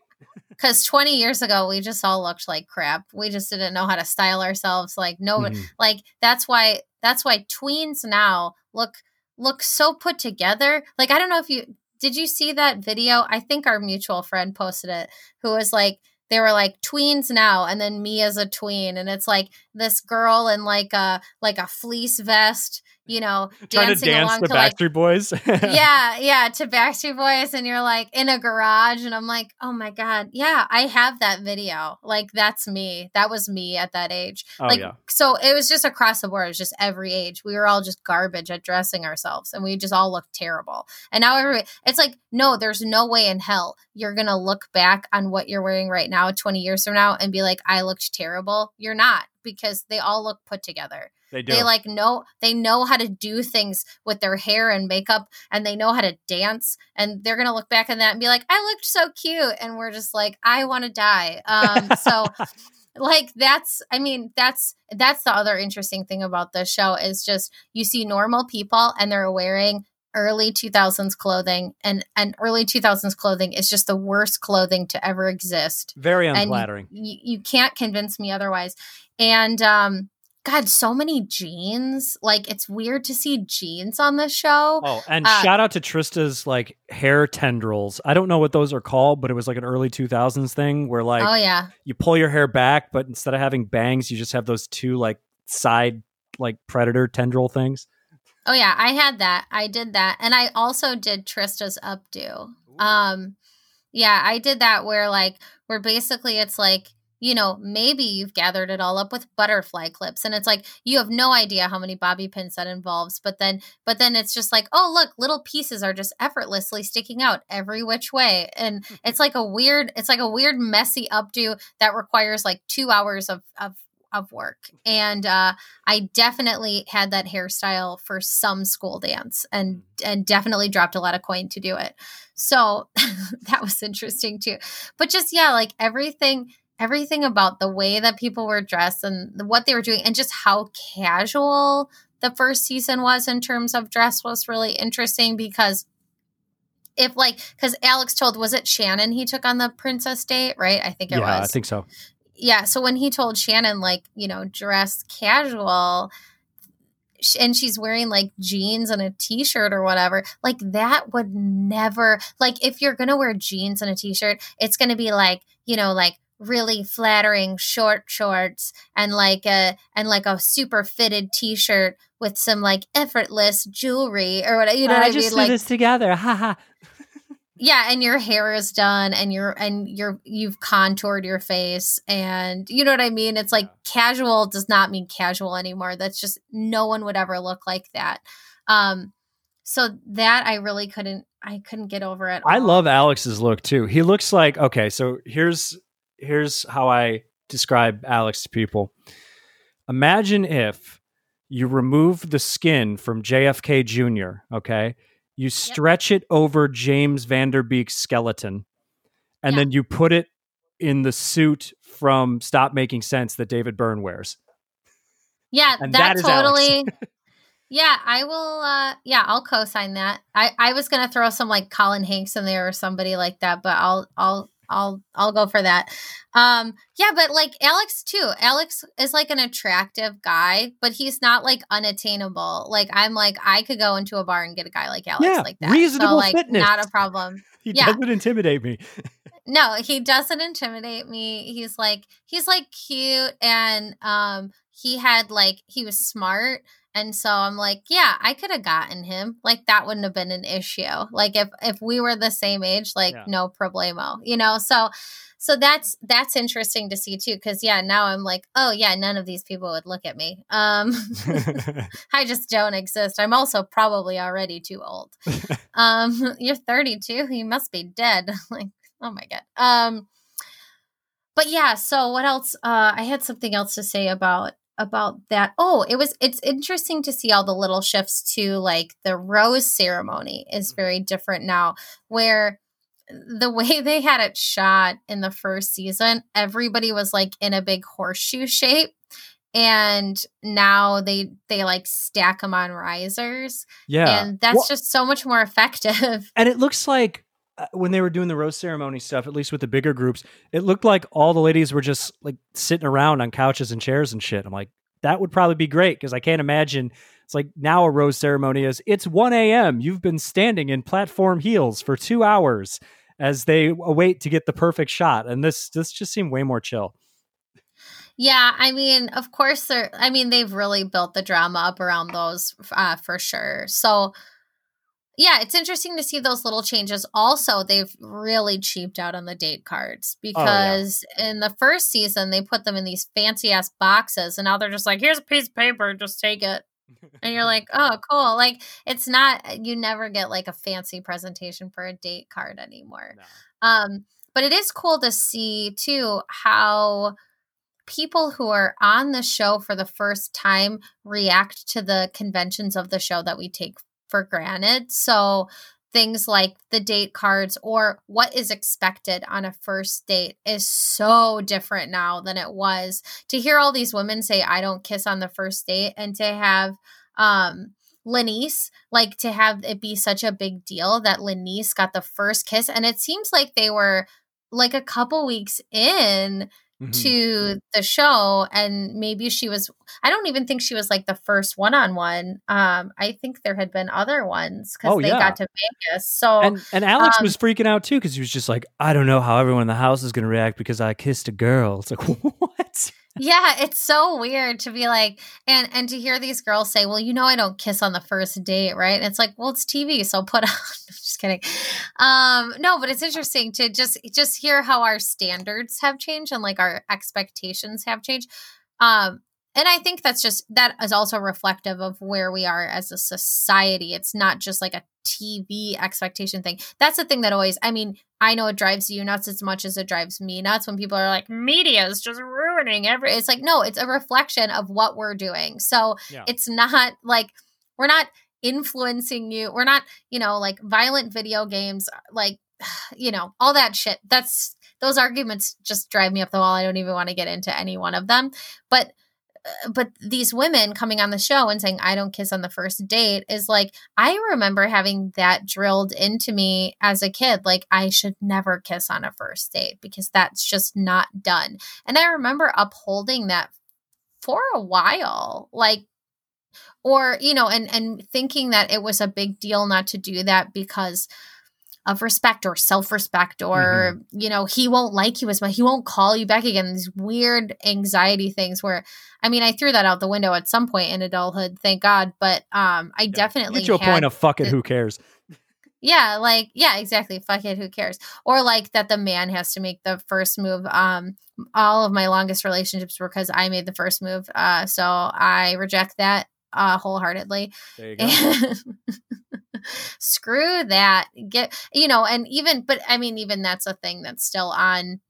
[SPEAKER 1] Because 20 years ago, we just all looked like crap. We just didn't know how to style ourselves. Like, no, mm. like that's why, that's why tweens now look, look so put together. Like, I don't know if you, did you see that video? I think our mutual friend posted it, who was like, they were like tweens now and then me as a tween and it's like this girl in like a like a fleece vest you know,
[SPEAKER 2] Trying
[SPEAKER 1] dancing
[SPEAKER 2] to dance
[SPEAKER 1] along
[SPEAKER 2] the
[SPEAKER 1] to like
[SPEAKER 2] Backstreet Boys.
[SPEAKER 1] yeah, yeah, to Backstreet Boys, and you're like in a garage, and I'm like, oh my god, yeah, I have that video. Like that's me. That was me at that age.
[SPEAKER 2] Oh,
[SPEAKER 1] like
[SPEAKER 2] yeah.
[SPEAKER 1] so, it was just across the board. It was just every age. We were all just garbage at dressing ourselves, and we just all looked terrible. And now everybody, it's like, no, there's no way in hell you're gonna look back on what you're wearing right now, 20 years from now, and be like, I looked terrible. You're not because they all look put together
[SPEAKER 2] They do.
[SPEAKER 1] they like know they know how to do things with their hair and makeup and they know how to dance and they're gonna look back on that and be like i looked so cute and we're just like i want to die um so like that's i mean that's that's the other interesting thing about this show is just you see normal people and they're wearing early 2000s clothing and and early 2000s clothing is just the worst clothing to ever exist
[SPEAKER 2] Very
[SPEAKER 1] and
[SPEAKER 2] unflattering.
[SPEAKER 1] you, you can't convince me otherwise and um god so many jeans. Like it's weird to see jeans on the show.
[SPEAKER 2] Oh, and
[SPEAKER 1] Uh,
[SPEAKER 2] shout out to Trista's like hair tendrils. I don't know what those are called, but it was like an early 2000s thing where like
[SPEAKER 1] oh yeah.
[SPEAKER 2] you pull your hair back, but instead of having bangs, you just have those two like side like predator tendril things.
[SPEAKER 1] oh yeah i had that. I did that. And i also did trista's updo. Um yeah i did that where like where basically it's like you know maybe you've gathered it all up with butterfly clips and it's like you have no idea how many bobby pins that involves but then but then it's just like oh look little pieces are just effortlessly sticking out every which way and mm-hmm. it's like a weird it's like a weird messy updo that requires like two hours of of of work mm-hmm. and uh i definitely had that hairstyle for some school dance and mm. and definitely dropped a lot of coin to do it. So that was interesting too. But just yeah like everything everything about the way that people were dressed and what they were doing and just how casual the first season was in terms of dress was really interesting because if like because alex told was it shannon he took on the princess date right i think it
[SPEAKER 2] yeah,
[SPEAKER 1] was
[SPEAKER 2] I think so.
[SPEAKER 1] yeah so when he told shannon like you know dress casual and she's wearing like jeans and a t-shirt or whatever like that would never like if you're gonna wear jeans and a t-shirt it's gonna be like you know like really flattering short shorts and like a and like a super fitted t-shirt with some like effortless jewelry or what you know what I just mean like this
[SPEAKER 2] together. Ha ha.
[SPEAKER 1] yeah and your hair is done and you're and you're you've contoured your face and you know what i mean it's like casual does not mean casual anymore that's just no one would ever look like that um so that i really couldn't i couldn't get over it
[SPEAKER 2] I love Alex's look too. He looks like okay, so here's here's how I describe Alex to people. Imagine if you remove the skin from JFK Jr., okay? You stretch it over James Van Der Beek's skeleton, and
[SPEAKER 1] Yeah.
[SPEAKER 2] then you put it in the suit from Stop Making Sense that David Byrne wears.
[SPEAKER 1] yeah
[SPEAKER 2] and
[SPEAKER 1] that,
[SPEAKER 2] that is Alex.
[SPEAKER 1] totally yeah i will uh yeah i'll co-sign that i i was gonna throw some like colin hanks in there or somebody like that but i'll i'll I'll I'll go for that. Um yeah, but like Alex too. Alex is like an attractive guy, but he's not like unattainable. Like I'm like I could go into a bar and get a guy like Alex
[SPEAKER 2] Yeah,
[SPEAKER 1] like that.
[SPEAKER 2] reasonable
[SPEAKER 1] so like
[SPEAKER 2] fitness.
[SPEAKER 1] not a problem.
[SPEAKER 2] He
[SPEAKER 1] Yeah.
[SPEAKER 2] doesn't intimidate me.
[SPEAKER 1] No, he doesn't intimidate me. He's like he's like cute and um he had like he was smart and so I'm like, yeah, I could have gotten him. Like that wouldn't have been an issue. Like if if we were the same age, like
[SPEAKER 2] Yeah.
[SPEAKER 1] no problemo. You know, so so that's that's interesting to see too cuz yeah, now I'm like, oh yeah, none of these people would look at me. Um I just don't exist. I'm also probably already too old. um, you're 32. You must be dead. like, oh my god. Um, but yeah. So what else? Uh, I had something else to say about about that. Oh, it was. It's interesting to see all the little shifts to like the rose ceremony is mm-hmm. very different now, where the way they had it shot in the first season, everybody was like in a big horseshoe shape. And now they they like stack them on risers,
[SPEAKER 2] yeah.
[SPEAKER 1] and that's
[SPEAKER 2] Well,
[SPEAKER 1] just so much more effective.
[SPEAKER 2] And it looks like when they were doing the rose ceremony stuff, at least with the bigger groups, it looked like all the ladies were just like sitting around on couches and chairs and shit. I'm like, that would probably be great because I can't imagine. It's like now a rose ceremony is it's 1 a.m. You've been standing in platform heels for two hours as they await to get the perfect shot, and this this just seemed way more chill.
[SPEAKER 1] Yeah, I mean, of course they're I mean, they've really built the drama up around those uh for sure. So yeah, it's interesting to see those little changes. Also, they've really cheaped out on the date cards because oh, yeah. in the first season they put them in these fancy ass boxes and now they're just like, here's a piece of paper, just take it. and you're like, oh, cool. Like it's not you never get like a fancy presentation for a date card anymore. No. Um, but it is cool to see too how people who are on the show for the first time react to the conventions of the show that we take for granted. So things like the date cards or what is expected on a first date is so different now than it was. To hear all these women say I don't kiss on the first date and to have um LaNease, like to have it be such a big deal that LaNease got the first kiss. And it seems like they were like a couple weeks in mm-hmm. to the show and maybe she was i don't even think she was like the first one-on-one. Um i think there had been other ones because oh, they yeah. got to vegas. So
[SPEAKER 2] and, and alex um, was freaking out too because he was just like i don't know how everyone in the house is going to react because i kissed a girl. It's like what?
[SPEAKER 1] Yeah it's so weird to be like and and to hear these girls say well you know i don't kiss on the first date right? And it's like well it's tv so put on. Just kidding. Um no but it's interesting to just just hear how our standards have changed and like our expectations have changed. Um and i think that's just that is also reflective of where we are as a society. It's not just like a tv expectation thing. That's the thing that always i mean i know it drives you nuts as much as it drives me nuts when people are like media is just ruining every it's like no it's a reflection of what we're doing. So yeah. it's not like we're not influencing you. We're not you know like violent video games like you know all that shit. That's those arguments just drive me up the wall. I don't even want to get into any one of them. But Uh, but these women coming on the show and saying I don't kiss on the first date is like I remember having that drilled into me as a kid like I should never kiss on a first date because that's just not done. And I remember upholding that for a while like or you know and and thinking that it was a big deal not to do that because of respect or self-respect or mm-hmm. you know he won't like you as much he won't call you back again these weird anxiety things where i mean i threw that out the window at some point in adulthood thank god but um i yeah. definitely
[SPEAKER 2] get to a point of fuck it who cares
[SPEAKER 1] yeah like yeah exactly fuck it who cares or like that the man has to make the first move um all of my longest relationships were because i made the first move uh so i reject that uh wholeheartedly there you go. screw that get you know and even but i mean even that's a thing that's still on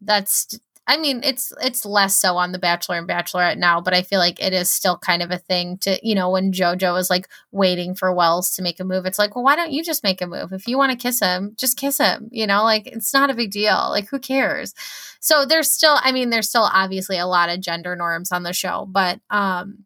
[SPEAKER 1] that's I mean, it's it's less so on the Bachelor and Bachelorette now, but I feel like it is still kind of a thing to, you know, when JoJo is like waiting for Wells to make a move, it's like, well, why don't you just make a move? If you want to kiss him, just kiss him, you know, like it's not a big deal. Like who cares? So there's still I mean, there's still obviously a lot of gender norms on the show, but um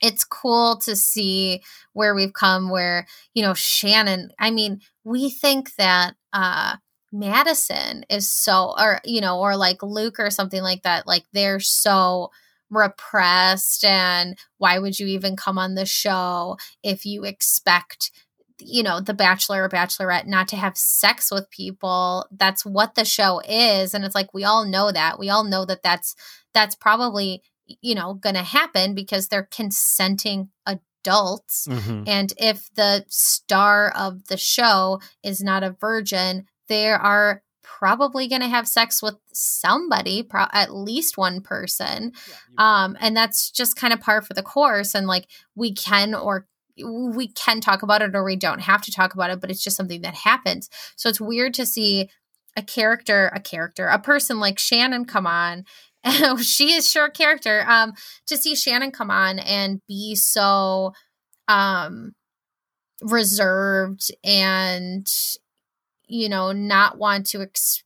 [SPEAKER 1] it's cool to see where we've come where you know shannon i mean we think that uh madison is so or you know or like luke or something like that like they're so repressed and why would you even come on the show if you expect you know the bachelor or bachelorette not to have sex with people? That's what the show is and it's like we all know that. We all know that that's that's probably you know going to happen because they're consenting adults. Mm-hmm. and if the star of the show is not a virgin they are probably going to have sex with somebody pro- at least one person. Yeah, um and that's just kind of par for the course. And like we can or we can talk about it or we don't have to talk about it but it's just something that happens. So it's weird to see a character a character a person like shannon come on she is sure character. Um, to see Shannon come on and be so um reserved and you know not want to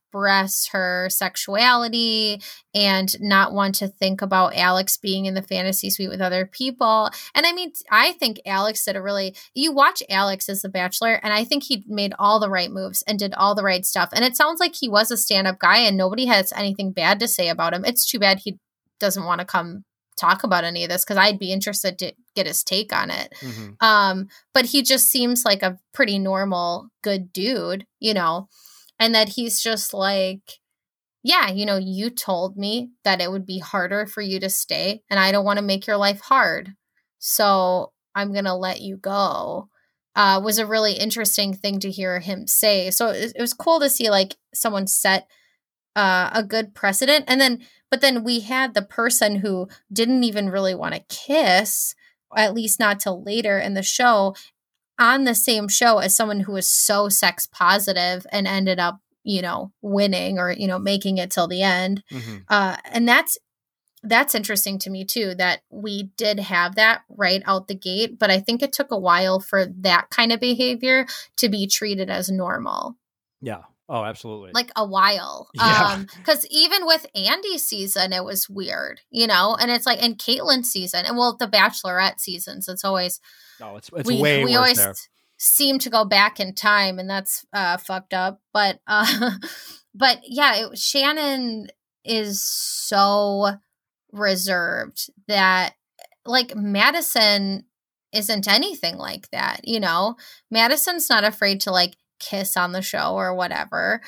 [SPEAKER 1] express her sexuality and not want to think about Alex being in the fantasy suite with other people. And I mean, I think Alex did a really, you watch Alex as the bachelor, and I think he made all the right moves and did all the right stuff. And it sounds like he was a stand up guy and nobody has anything bad to say about him. It's too bad he doesn't want to come talk about any of this because I'd be interested to get his take on it. Mm-hmm. Um, but he just seems like a pretty normal, good dude, you know and that he's just like yeah, you know, you told me that it would be harder for you to stay, and I don't want to make your life hard. So I'm going to let you go. Uh, was a really interesting thing to hear him say. So it, it was cool to see like someone set uh, a good precedent. And then, but then we had the person who didn't even really want to kiss, at least not till later in the show, on the same show as someone who was so sex positive and ended up you know winning or you know making it till the end. Mm-hmm. uh and that's that's interesting to me too that we did have that right out the gate but i think it took a while for that kind of behavior to be treated as normal.
[SPEAKER 2] Yeah oh absolutely.
[SPEAKER 1] like a while. Yeah. um because even with Andi's season it was weird you know? And it's like in Kaitlyn's season and well the bachelorette seasons it's always
[SPEAKER 2] no it's, it's we, way we worse always there.
[SPEAKER 1] seem to go back in time and that's uh fucked up but uh but yeah it, shannon is so reserved that like madison isn't anything like that you know? Madison's not afraid to like kiss on the show or whatever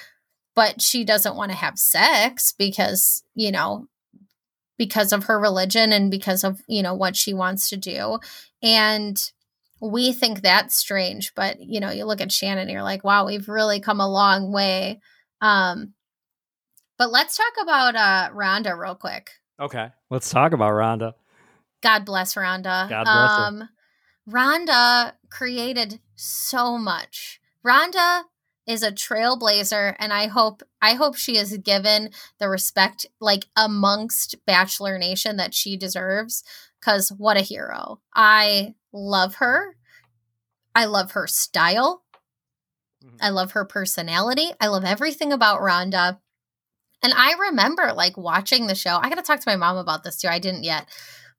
[SPEAKER 1] but she doesn't want to have sex because you know because of her religion and because of you know what she wants to do and we think that's strange, but you know, you look at Shannon and you're like, wow, we've really come a long way. Um, but let's talk about uh Rhonda real quick.
[SPEAKER 2] Okay. Let's talk about Rhonda.
[SPEAKER 1] God bless Rhonda.
[SPEAKER 2] God bless um,
[SPEAKER 1] her. Rhonda created so much. Rhonda is a trailblazer and I hope I hope she is given the respect like amongst Bachelor Nation that she deserves cuz what a hero. I love her. I love her style. Mm-hmm. I love her personality. I love everything about Rhonda. And I remember like watching the show. I got to talk to my mom about this too. I didn't yet.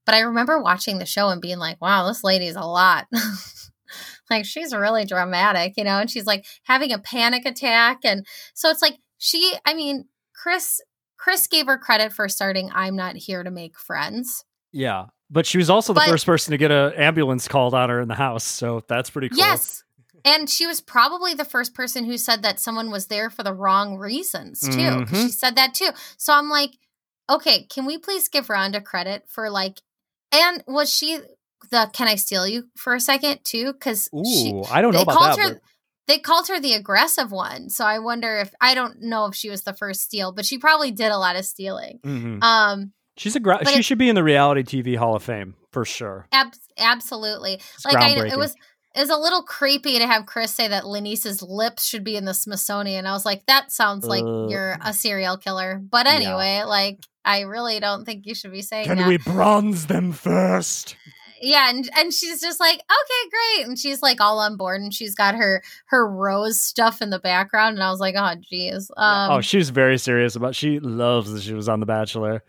[SPEAKER 1] But I remember watching the show and being like, wow, this lady's a lot. like she's really dramatic, you know, and she's like having a panic attack. And so it's like she, I mean, Chris, Chris gave her credit for starting I'm Not Here to Make Friends.
[SPEAKER 2] Yeah. But she was also the but, first person to get an ambulance called on her in the house, so that's pretty cool.
[SPEAKER 1] Yes. And she was probably the first person who said that someone was there for the wrong reasons, too. Mm-hmm. She said that too. So I'm like, okay, can we please give Rhonda credit for like, and was she the can I steal you for a second too? Because
[SPEAKER 2] Ooh, I don't know about that. Her, but...
[SPEAKER 1] They called her the aggressive one, so I wonder if I don't know if she was the first steal, but she probably did a lot of stealing. Mm-hmm. Um,
[SPEAKER 2] She's a gra- she it, should be in the reality TV Hall of Fame for sure.
[SPEAKER 1] Ab- absolutely. It's like I, it was it was a little creepy to have Chris say that LaNease's lips should be in the Smithsonian. I was like, that sounds like uh, you're a serial killer. But anyway, yeah. like I really don't think you should be saying
[SPEAKER 2] Can
[SPEAKER 1] that.
[SPEAKER 2] we bronze them first?
[SPEAKER 1] Yeah, and and she's just like, okay, great, and she's like all on board, and she's got her her rose stuff in the background, and I was like, oh, geez. Um,
[SPEAKER 2] oh, she was very serious about. She loves that she was on The Bachelor.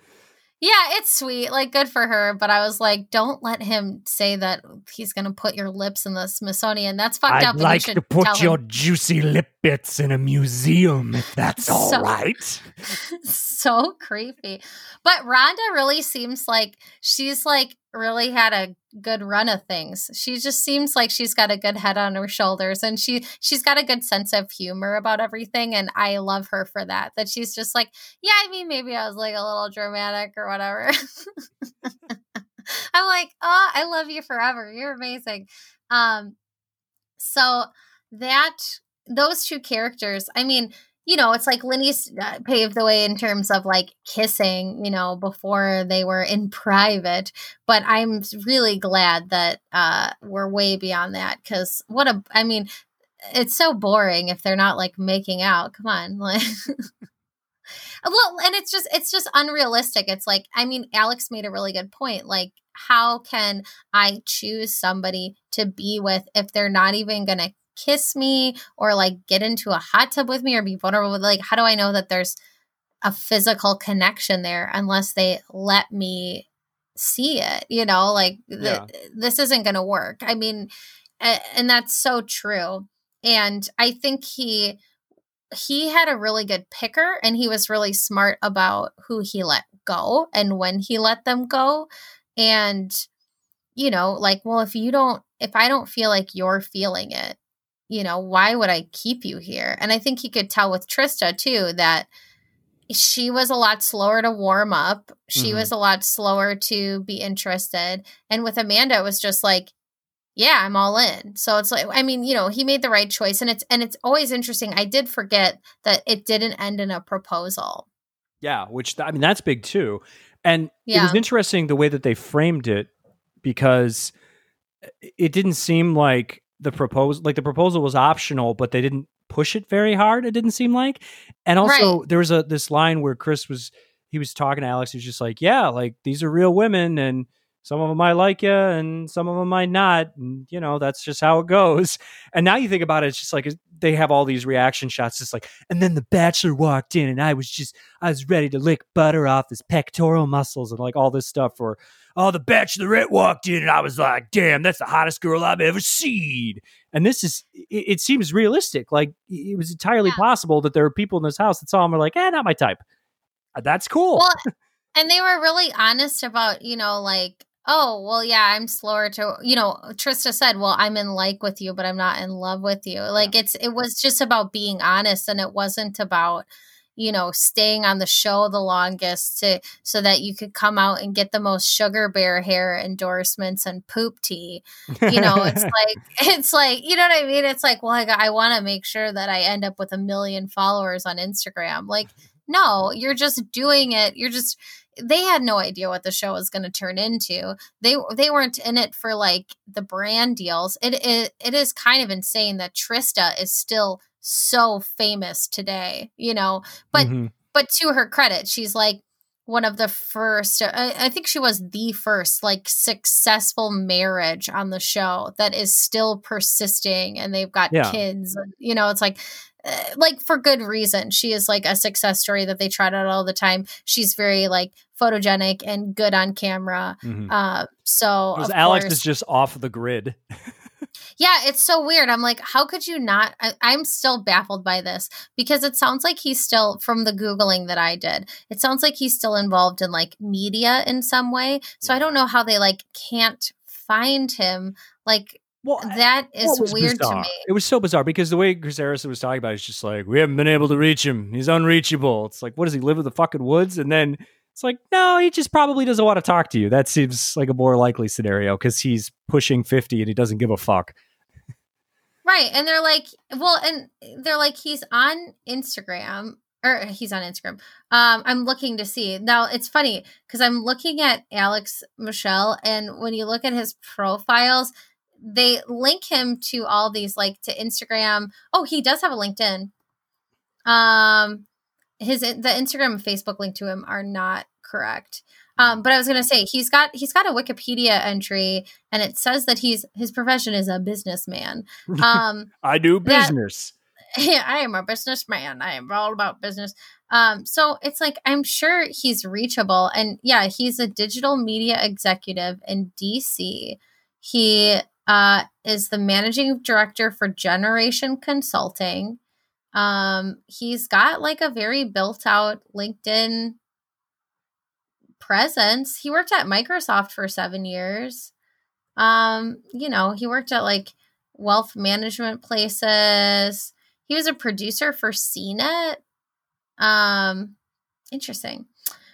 [SPEAKER 1] Yeah, it's sweet. Like, good for her. But I was like, don't let him say that he's going to put your lips in the Smithsonian. That's fucked
[SPEAKER 2] I'd
[SPEAKER 1] up.
[SPEAKER 2] I'd like to put your him. juicy lip bits in a museum, if that's so, all right.
[SPEAKER 1] so creepy. But Rhonda really seems like she's like really had a good run of things. She just seems like she's got a good head on her shoulders and she she's got a good sense of humor about everything and I love her for that. That she's just like, yeah, I mean maybe I was like a little dramatic or whatever. I'm like, "Oh, I love you forever. You're amazing." Um so that those two characters, I mean, you know, it's like LaNease uh, paved the way in terms of like kissing, you know, before they were in private. But I'm really glad that uh, we're way beyond that because what a, I mean, it's so boring if they're not like making out. Come on, like. well, and it's just it's just unrealistic. It's like I mean, Alex made a really good point. Like, how can I choose somebody to be with if they're not even gonna kiss me or like get into a hot tub with me or be vulnerable with like how do I know that there's a physical connection there unless they let me see it you know? Like yeah. this isn't going to work. I mean and that's so true. And i think he he had a really good picker and he was really smart about who he let go and when he let them go. And you know like well if you don't if i don't feel like you're feeling it you know, why would I keep you here? And I think he could tell with Trista too that she was a lot slower to warm up. She
[SPEAKER 2] Mhm.
[SPEAKER 1] was a lot slower to be interested. And with Amanda, it was just like, yeah, I'm all in. So it's like, I mean, you know, he made the right choice, and it's and it's always interesting. I did forget that it didn't end in a proposal.
[SPEAKER 2] Yeah, which I mean that's big too. And it was interesting the way that they framed it because it didn't seem like the proposal like the proposal was optional, but they didn't push it very hard, it didn't seem like. And also
[SPEAKER 1] Right.
[SPEAKER 2] there was a this line where Chris was he was talking to Alex, he was just like, Yeah, like these are real women and some of them might like you and some of them might not. And, you know, that's just how it goes. And now you think about it, it's just like they have all these reaction shots. It's like, and then the bachelor walked in and I was just, I was ready to lick butter off his pectoral muscles and like all this stuff. Or, oh, the bachelorette walked in and I was like, damn, that's the hottest girl I've ever seen. And this is, it, it seems realistic. Like it was entirely
[SPEAKER 1] Yeah.
[SPEAKER 2] possible that there were people in this house that saw him were like, eh, not my type. Uh, That's cool.
[SPEAKER 1] Well, and they were really honest about, you know, like, oh, well, yeah, I'm slower to, you know, Trista said, well, I'm in like with you, but I'm not in love with you. Like it's, it was just about being honest and it wasn't about, you know, staying on the show the longest to, so that you could come out and get the most sugar bear hair endorsements and poop tea. You know, it's like, it's like, you know what I mean? It's like, well, I, I want to make sure that I end up with a million followers on Instagram. Like, no, you're just doing it. You're just they had no idea what the show was going to turn into. They they weren't in it for like the brand deals. It, it it is kind of insane that Trista is still so famous today, you know. But
[SPEAKER 2] Mhm.
[SPEAKER 1] but to her credit, she's like one of the first I, I think she was the first like successful marriage on the show that is still persisting and they've got
[SPEAKER 2] Yeah.
[SPEAKER 1] kids you know it's like uh, like for good reason she is like a success story that they trot out all the time she's very like photogenic and good on camera
[SPEAKER 2] Mhm.
[SPEAKER 1] uh so
[SPEAKER 2] Alex
[SPEAKER 1] course-
[SPEAKER 2] is just off the grid.
[SPEAKER 1] yeah, it's so weird. I'm like, how could you not? I, I'm still baffled by this because it sounds like he's still, from the Googling that I did, it sounds like he's still involved in like media in some way. So I don't know how they like can't find him. Like,
[SPEAKER 2] Well,
[SPEAKER 1] that is weird to me.
[SPEAKER 2] It was so bizarre because the way Chris Harrison was talking about it is just like, we haven't been able to reach him. He's unreachable. It's like, what does he live in the fucking woods? And then it's like, no, he just probably doesn't want to talk to you. That seems like a more likely scenario because he's pushing 50 and he doesn't give a fuck.
[SPEAKER 1] Right. And they're like, well, and they're like, he's on Instagram or he's on Instagram. Um, I'm looking to see. Now it's funny because I'm looking at Alex Michel, and when you look at his profiles, they link him to all these like to Instagram. Oh, he does have a LinkedIn. Um his the Instagram and Facebook link to him are not correct. Um, but I was gonna say he's got he's got a Wikipedia entry and it says that he's his profession is a businessman. Um
[SPEAKER 2] I do
[SPEAKER 1] That-
[SPEAKER 2] business.
[SPEAKER 1] yeah, I am a businessman. I am all about business. Um, so it's like I'm sure he's reachable, and yeah, he's a digital media executive in DC. He uh, is the managing director for Generation Consulting. Um, he's got like a very built out LinkedIn presence. He worked at Microsoft for seven years. Um, you know, he worked at like wealth management places. He was a producer for CNET. Um, interesting.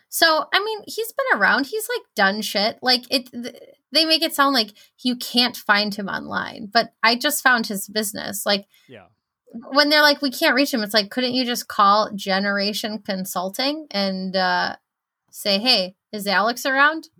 [SPEAKER 1] So, I mean, he's been around. He's like done shit. Like it, th- they make it sound like you can't find him online, but I just found his business. Like
[SPEAKER 2] Yeah.
[SPEAKER 1] When they're like, we can't reach him, it's like, couldn't you just call Generation Consulting and uh, say, hey, is Alex around?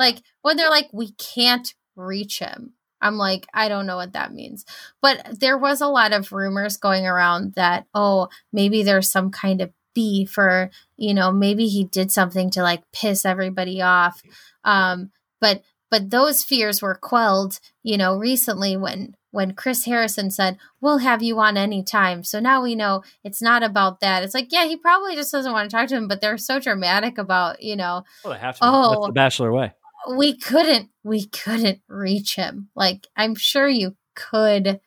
[SPEAKER 1] Like when they're like, we can't reach him. I'm like, I don't know what that means. But there was a lot of rumors going around that, oh, maybe there's some kind of beef or, you know, maybe he did something to like piss everybody off. Um, but but those fears were quelled, you know, recently when when Chris Harrison said, We'll have you on anytime. So now we know it's not about that. It's like, yeah, he probably just doesn't want to talk to him, but they're so dramatic about, you know,
[SPEAKER 2] Well, they have to.
[SPEAKER 1] Oh.
[SPEAKER 2] That's the Bachelor way.
[SPEAKER 1] we couldn't we couldn't reach him like i'm sure you could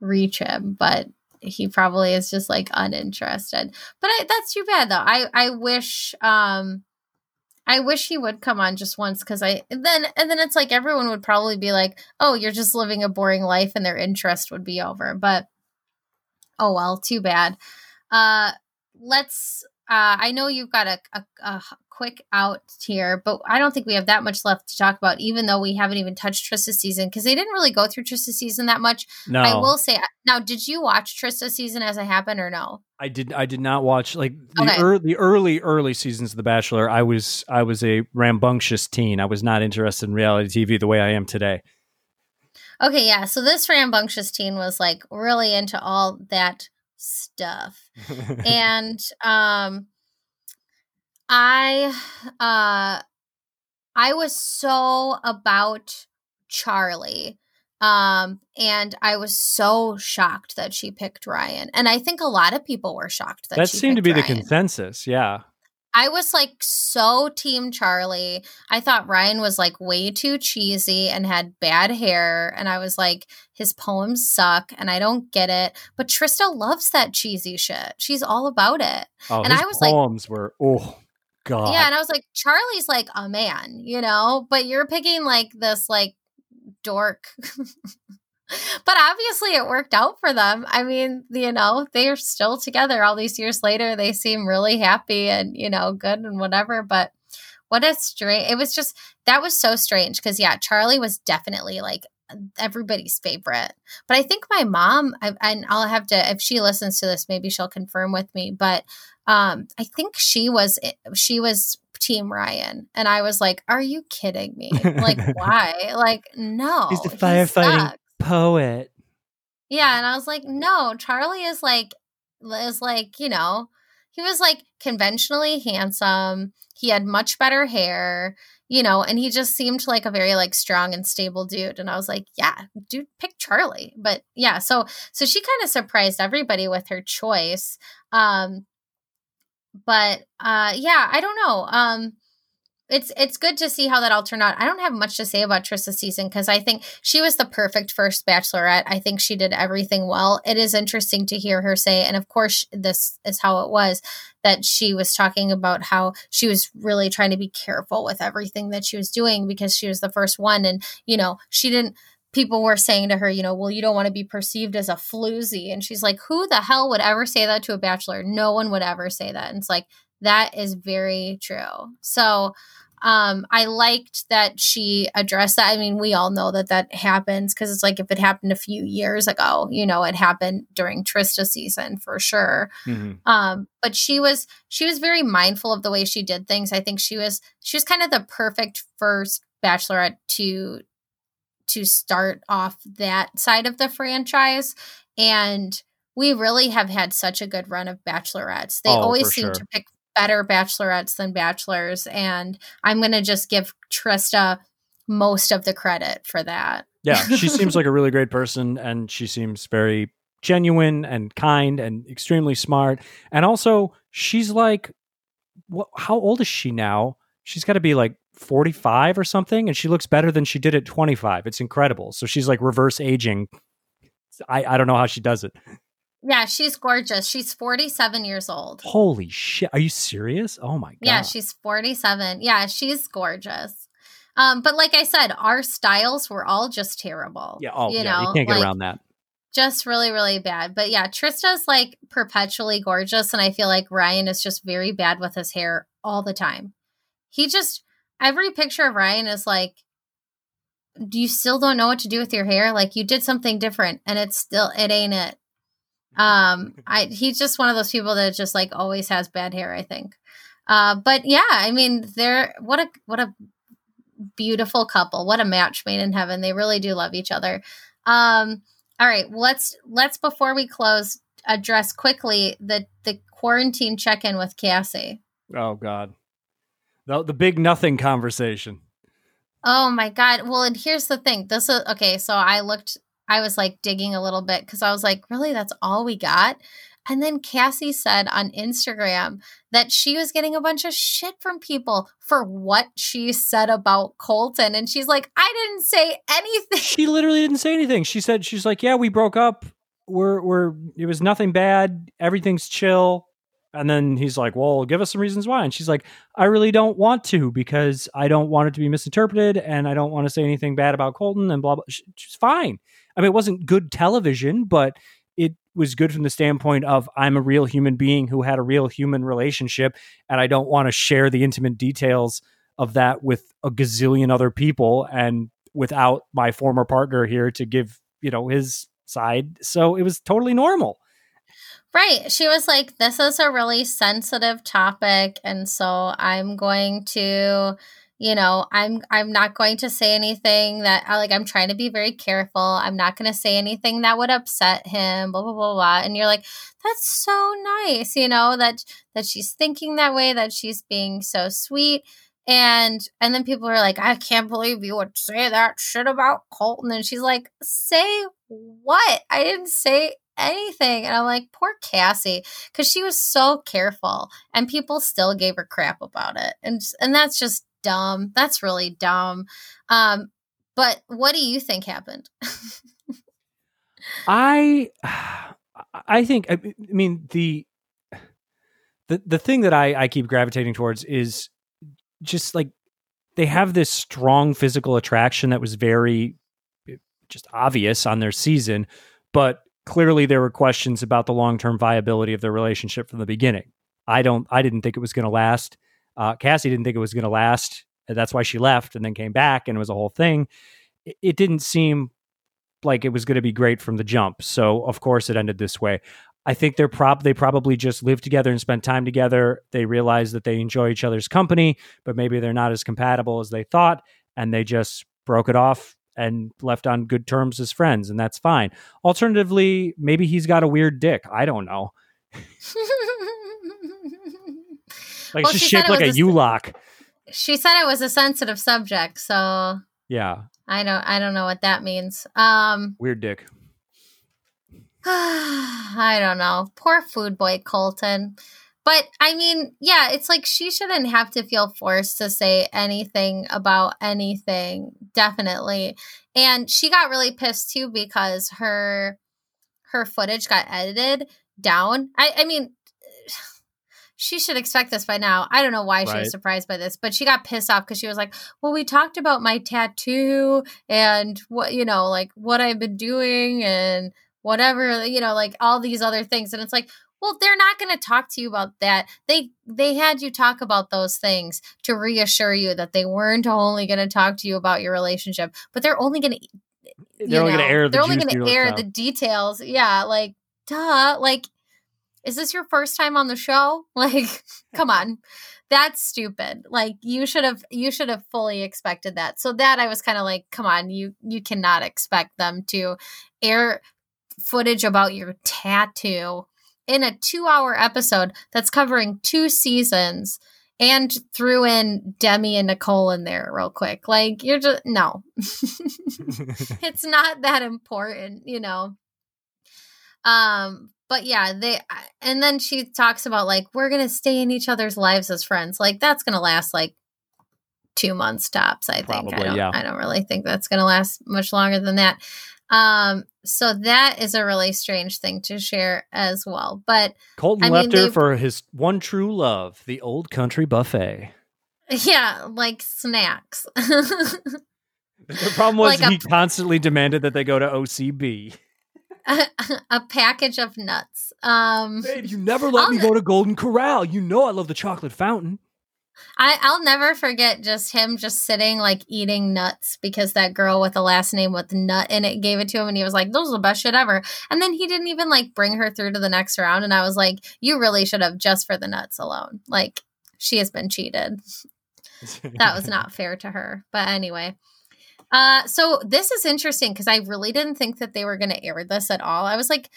[SPEAKER 1] reach him but he probably is just like uninterested but I, that's too bad though i i wish um i wish he would come on just once because i then and then it's like everyone would probably be like oh you're just living a boring life and their interest would be over but oh well too bad. Uh let's uh, I know you've got a, a, a, quick out here, but I don't think we have that much left to talk about, even though we haven't even touched Trista's season because they didn't really go through Trista's season that much.
[SPEAKER 2] No,
[SPEAKER 1] I will say now, did you watch Trista's season as it happened or no?
[SPEAKER 2] I did. I did not watch like the,
[SPEAKER 1] Okay.
[SPEAKER 2] ear the early early seasons of The Bachelor. I was I was a rambunctious teen. I was not interested in reality TV the way I am today.
[SPEAKER 1] Okay, yeah. So this rambunctious teen was like really into all that stuff. and um I uh I was so about Charlie. Um and I was so shocked that she picked Ryan. And I think a lot of people were shocked that
[SPEAKER 2] that seemed to be
[SPEAKER 1] picked
[SPEAKER 2] the consensus. Yeah.
[SPEAKER 1] I was like so team Charlie. I thought Ryan was like way too cheesy and had bad hair. And I was like, his poems suck and I don't get it. But Trista loves that cheesy shit. She's all about it.
[SPEAKER 2] Oh,
[SPEAKER 1] And I was like-
[SPEAKER 2] poems were oh god.
[SPEAKER 1] Yeah. And I was like, Charlie's like a man, you know? But you're picking like this like dork. but obviously it worked out for them. I mean, you know, they're still together all these years later. They seem really happy and, you know, good and whatever. But what a strange, it was just, that was so strange because, yeah, Charlie was definitely like everybody's favorite. But I think my mom, I, and I'll have to, if she listens to this, maybe she'll confirm with me. But um, I think she was, she was team Ryan. And I was like, are you kidding me? Like, why? Like, no.
[SPEAKER 2] He's the
[SPEAKER 1] he
[SPEAKER 2] firefighting. Poet.
[SPEAKER 1] Yeah, and I was like, no, Charlie is like is like, you know, he was like conventionally handsome. He had much better hair, you know, and he just seemed like a very like strong and stable dude. And I was like, yeah, dude, pick Charlie. But yeah, so so she kind of surprised everybody with her choice. Um but uh yeah, I don't know. Um it's it's good to see how that all turned out. I don't have much to say about Trista's season because I think she was the perfect first bachelorette. I think she did everything well. It is interesting to hear her say, and of course, this is how it was that she was talking about how she was really trying to be careful with everything that she was doing because she was the first one, and you know she didn't. People were saying to her, you know, well, you don't want to be perceived as a floozy, and she's like, who the hell would ever say that to a bachelor? No one would ever say that, and it's like that is very true. So um i liked that she addressed that i mean we all know that that happens because it's like if it happened a few years ago you know it happened during trista season for sure
[SPEAKER 2] Mhm.
[SPEAKER 1] um but she was she was very mindful of the way she did things i think she was she was kind of the perfect first bachelorette to to start off that side of the franchise and we really have had such a good run of bachelorettes they
[SPEAKER 2] Oh,
[SPEAKER 1] always seem
[SPEAKER 2] sure.
[SPEAKER 1] to pick better bachelorettes than bachelors and i'm going to just give trista most of the credit for that
[SPEAKER 2] Yeah, she seems like a really great person, and she seems very genuine and kind and extremely smart. And also, she's like, what? How old is she now? She's got to be like forty-five or something, and she looks better than she did at twenty-five. It's incredible. So she's like reverse aging. I I don't know how she does it.
[SPEAKER 1] Yeah she's gorgeous she's 47 years old
[SPEAKER 2] Holy shit! Are you serious? Oh my god!
[SPEAKER 1] Yeah, she's 47. Yeah, she's gorgeous. Um, but like I said, our styles were all just terrible.
[SPEAKER 2] yeah. Oh
[SPEAKER 1] you
[SPEAKER 2] yeah,
[SPEAKER 1] know,
[SPEAKER 2] you can't get
[SPEAKER 1] like,
[SPEAKER 2] around that.
[SPEAKER 1] Just really, really bad. But yeah, Trista's like perpetually gorgeous, and I feel like Ryan is just very bad with his hair all the time. He just every picture of Ryan is like, do you still don't know what to do with your hair? Like you did something different, and it's still it ain't it. Um, I he's just one of those people that just like always has bad hair. I think. Uh, but yeah, I mean, they're what a what a beautiful couple. What a match made in heaven. They really do love each other. Um, all right, let's let's before we close address quickly the the quarantine check in with Cassie.
[SPEAKER 2] Oh god, the the big nothing conversation.
[SPEAKER 1] Oh my god. Well, and here's the thing. This is okay, so I looked I was like digging a little bit cuz I was like, "Really? That's all we got?" And then Cassie said on Instagram that she was getting a bunch of shit from people for what she said about Colton and she's like, "I didn't say anything."
[SPEAKER 2] she literally didn't say anything. She said she's like, "Yeah, we broke up. We're we're it was nothing bad. Everything's chill." And then he's like, "Well, give us some reasons why." And she's like, "I really don't want to because I don't want it to be misinterpreted and I don't want to say anything bad about Colton and blah blah." She's fine. I mean, it wasn't good television, but it was good from the standpoint of I'm a real human being who had a real human relationship, and I don't want to share the intimate details of that with a gazillion other people and without my former partner here to give, you know, his side. So it was totally normal.
[SPEAKER 1] Right. She was like, This is a really sensitive topic. And so I'm going to you know i'm i'm not going to say anything that uh, like i'm trying to be very careful i'm not going to say anything that would upset him blah blah blah blah and you're like that's so nice you know that that she's thinking that way that she's being so sweet and and then people are like i can't believe you would say that shit about colton and she's like say what i didn't say anything and i'm like poor cassie because she was so careful and people still gave her crap about it and and that's just dumb. That's really dumb. Um, but what do you think happened?
[SPEAKER 2] I I think I mean the the the thing that I I keep gravitating towards is just like they have this strong physical attraction that was very eh, just obvious on their season, but clearly there were questions about the long-term viability of their relationship from the beginning. I don't I didn't think it was going to last. Uh, Cassie didn't think it was going to last. That's why she left and then came back, and it was a whole thing. It, it didn't seem like it was going to be great from the jump. So of course it ended this way. I think they're prob they probably just lived together and spent time together. They realized that they enjoy each other's company, but maybe they're not as compatible as they thought, and they just broke it off and left on good terms as friends, and that's fine. Alternatively, maybe he's got a weird dick. I don't know. Like well, it's just shaped like a U lock.
[SPEAKER 1] She said it was a sensitive subject, so
[SPEAKER 2] yeah.
[SPEAKER 1] I don't I don't know what that means. Um
[SPEAKER 2] Weird dick.
[SPEAKER 1] I don't know. Poor food boy Colton. But I mean, yeah, it's like she shouldn't have to feel forced to say anything about anything, definitely. And she got really pissed too because her her footage got edited down. I I mean, she should expect this by now. I don't know why she was surprised by this, but she got pissed off because she was like, "Well, we talked about my tattoo and what you know, like what I've been doing and whatever, you know, like all these other things." And it's like, well, they're not going to talk to you about that. They they had you talk about those things to reassure you that they weren't only going to talk to you about your relationship, but they're only going to
[SPEAKER 2] they're only going to air the
[SPEAKER 1] they're only going to air the details. Yeah, like duh, like is this your first time on the show? Like, come on. That's stupid. Like you should have you should have fully expected that. So that I was kind of like, come on, you you cannot expect them to air footage about your tattoo in a 2-hour episode that's covering two seasons and threw in Demi and Nicole in there real quick. Like you're just no. it's not that important, you know. Um but yeah, they and then she talks about like we're gonna stay in each other's lives as friends. Like that's gonna last like two months tops. I think. Probably, I don't. Yeah. I don't really think that's gonna last much longer than that. Um, so that is a really strange thing to share as well. But
[SPEAKER 2] Colton I left mean, her for his one true love, the old country buffet.
[SPEAKER 1] Yeah, like snacks.
[SPEAKER 2] the problem was like he a, constantly demanded that they go to OCB.
[SPEAKER 1] a, package of nuts. Um,
[SPEAKER 2] Babe, you never let I'll, me go to Golden Corral. You know I love the chocolate fountain.
[SPEAKER 1] I, I'll never forget just him just sitting like eating nuts because that girl with the last name with nut in it gave it to him and he was like, Those are the best shit ever. And then he didn't even like bring her through to the next round. And I was like, You really should have just for the nuts alone. Like, she has been cheated. that was not fair to her. But anyway. Uh, so this is interesting because I really didn't think that they were going to air this at all. I was like,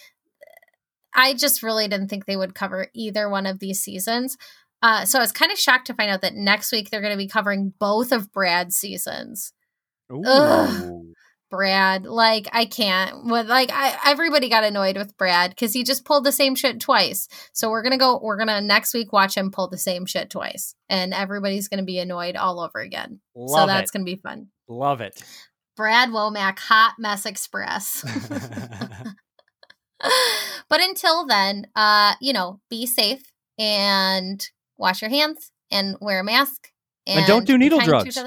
[SPEAKER 1] I just really didn't think they would cover either one of these seasons. Uh, so I was kind of shocked to find out that next week they're going to be covering both of Brad's seasons. Brad, like I can't. With like I, everybody got annoyed with Brad because he just pulled the same shit twice. So we're gonna go. We're gonna next week watch him pull the same shit twice, and everybody's gonna be annoyed all over again. Love so that's it. gonna be fun.
[SPEAKER 2] Love it.
[SPEAKER 1] Brad Womack, Hot Mess Express. but until then, uh, you know, be safe and wash your hands and wear a mask.
[SPEAKER 2] And, and don't do needle drugs.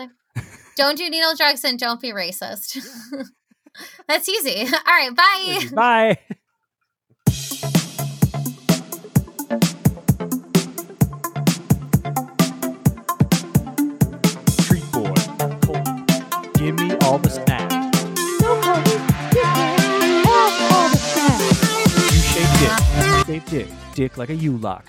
[SPEAKER 1] don't do needle drugs and don't be racist. That's easy. All right. Bye.
[SPEAKER 2] Bye.
[SPEAKER 3] Treat
[SPEAKER 2] boy. Give me all the snacks.
[SPEAKER 3] You shake dick. You shake dick. Dick like a U lock.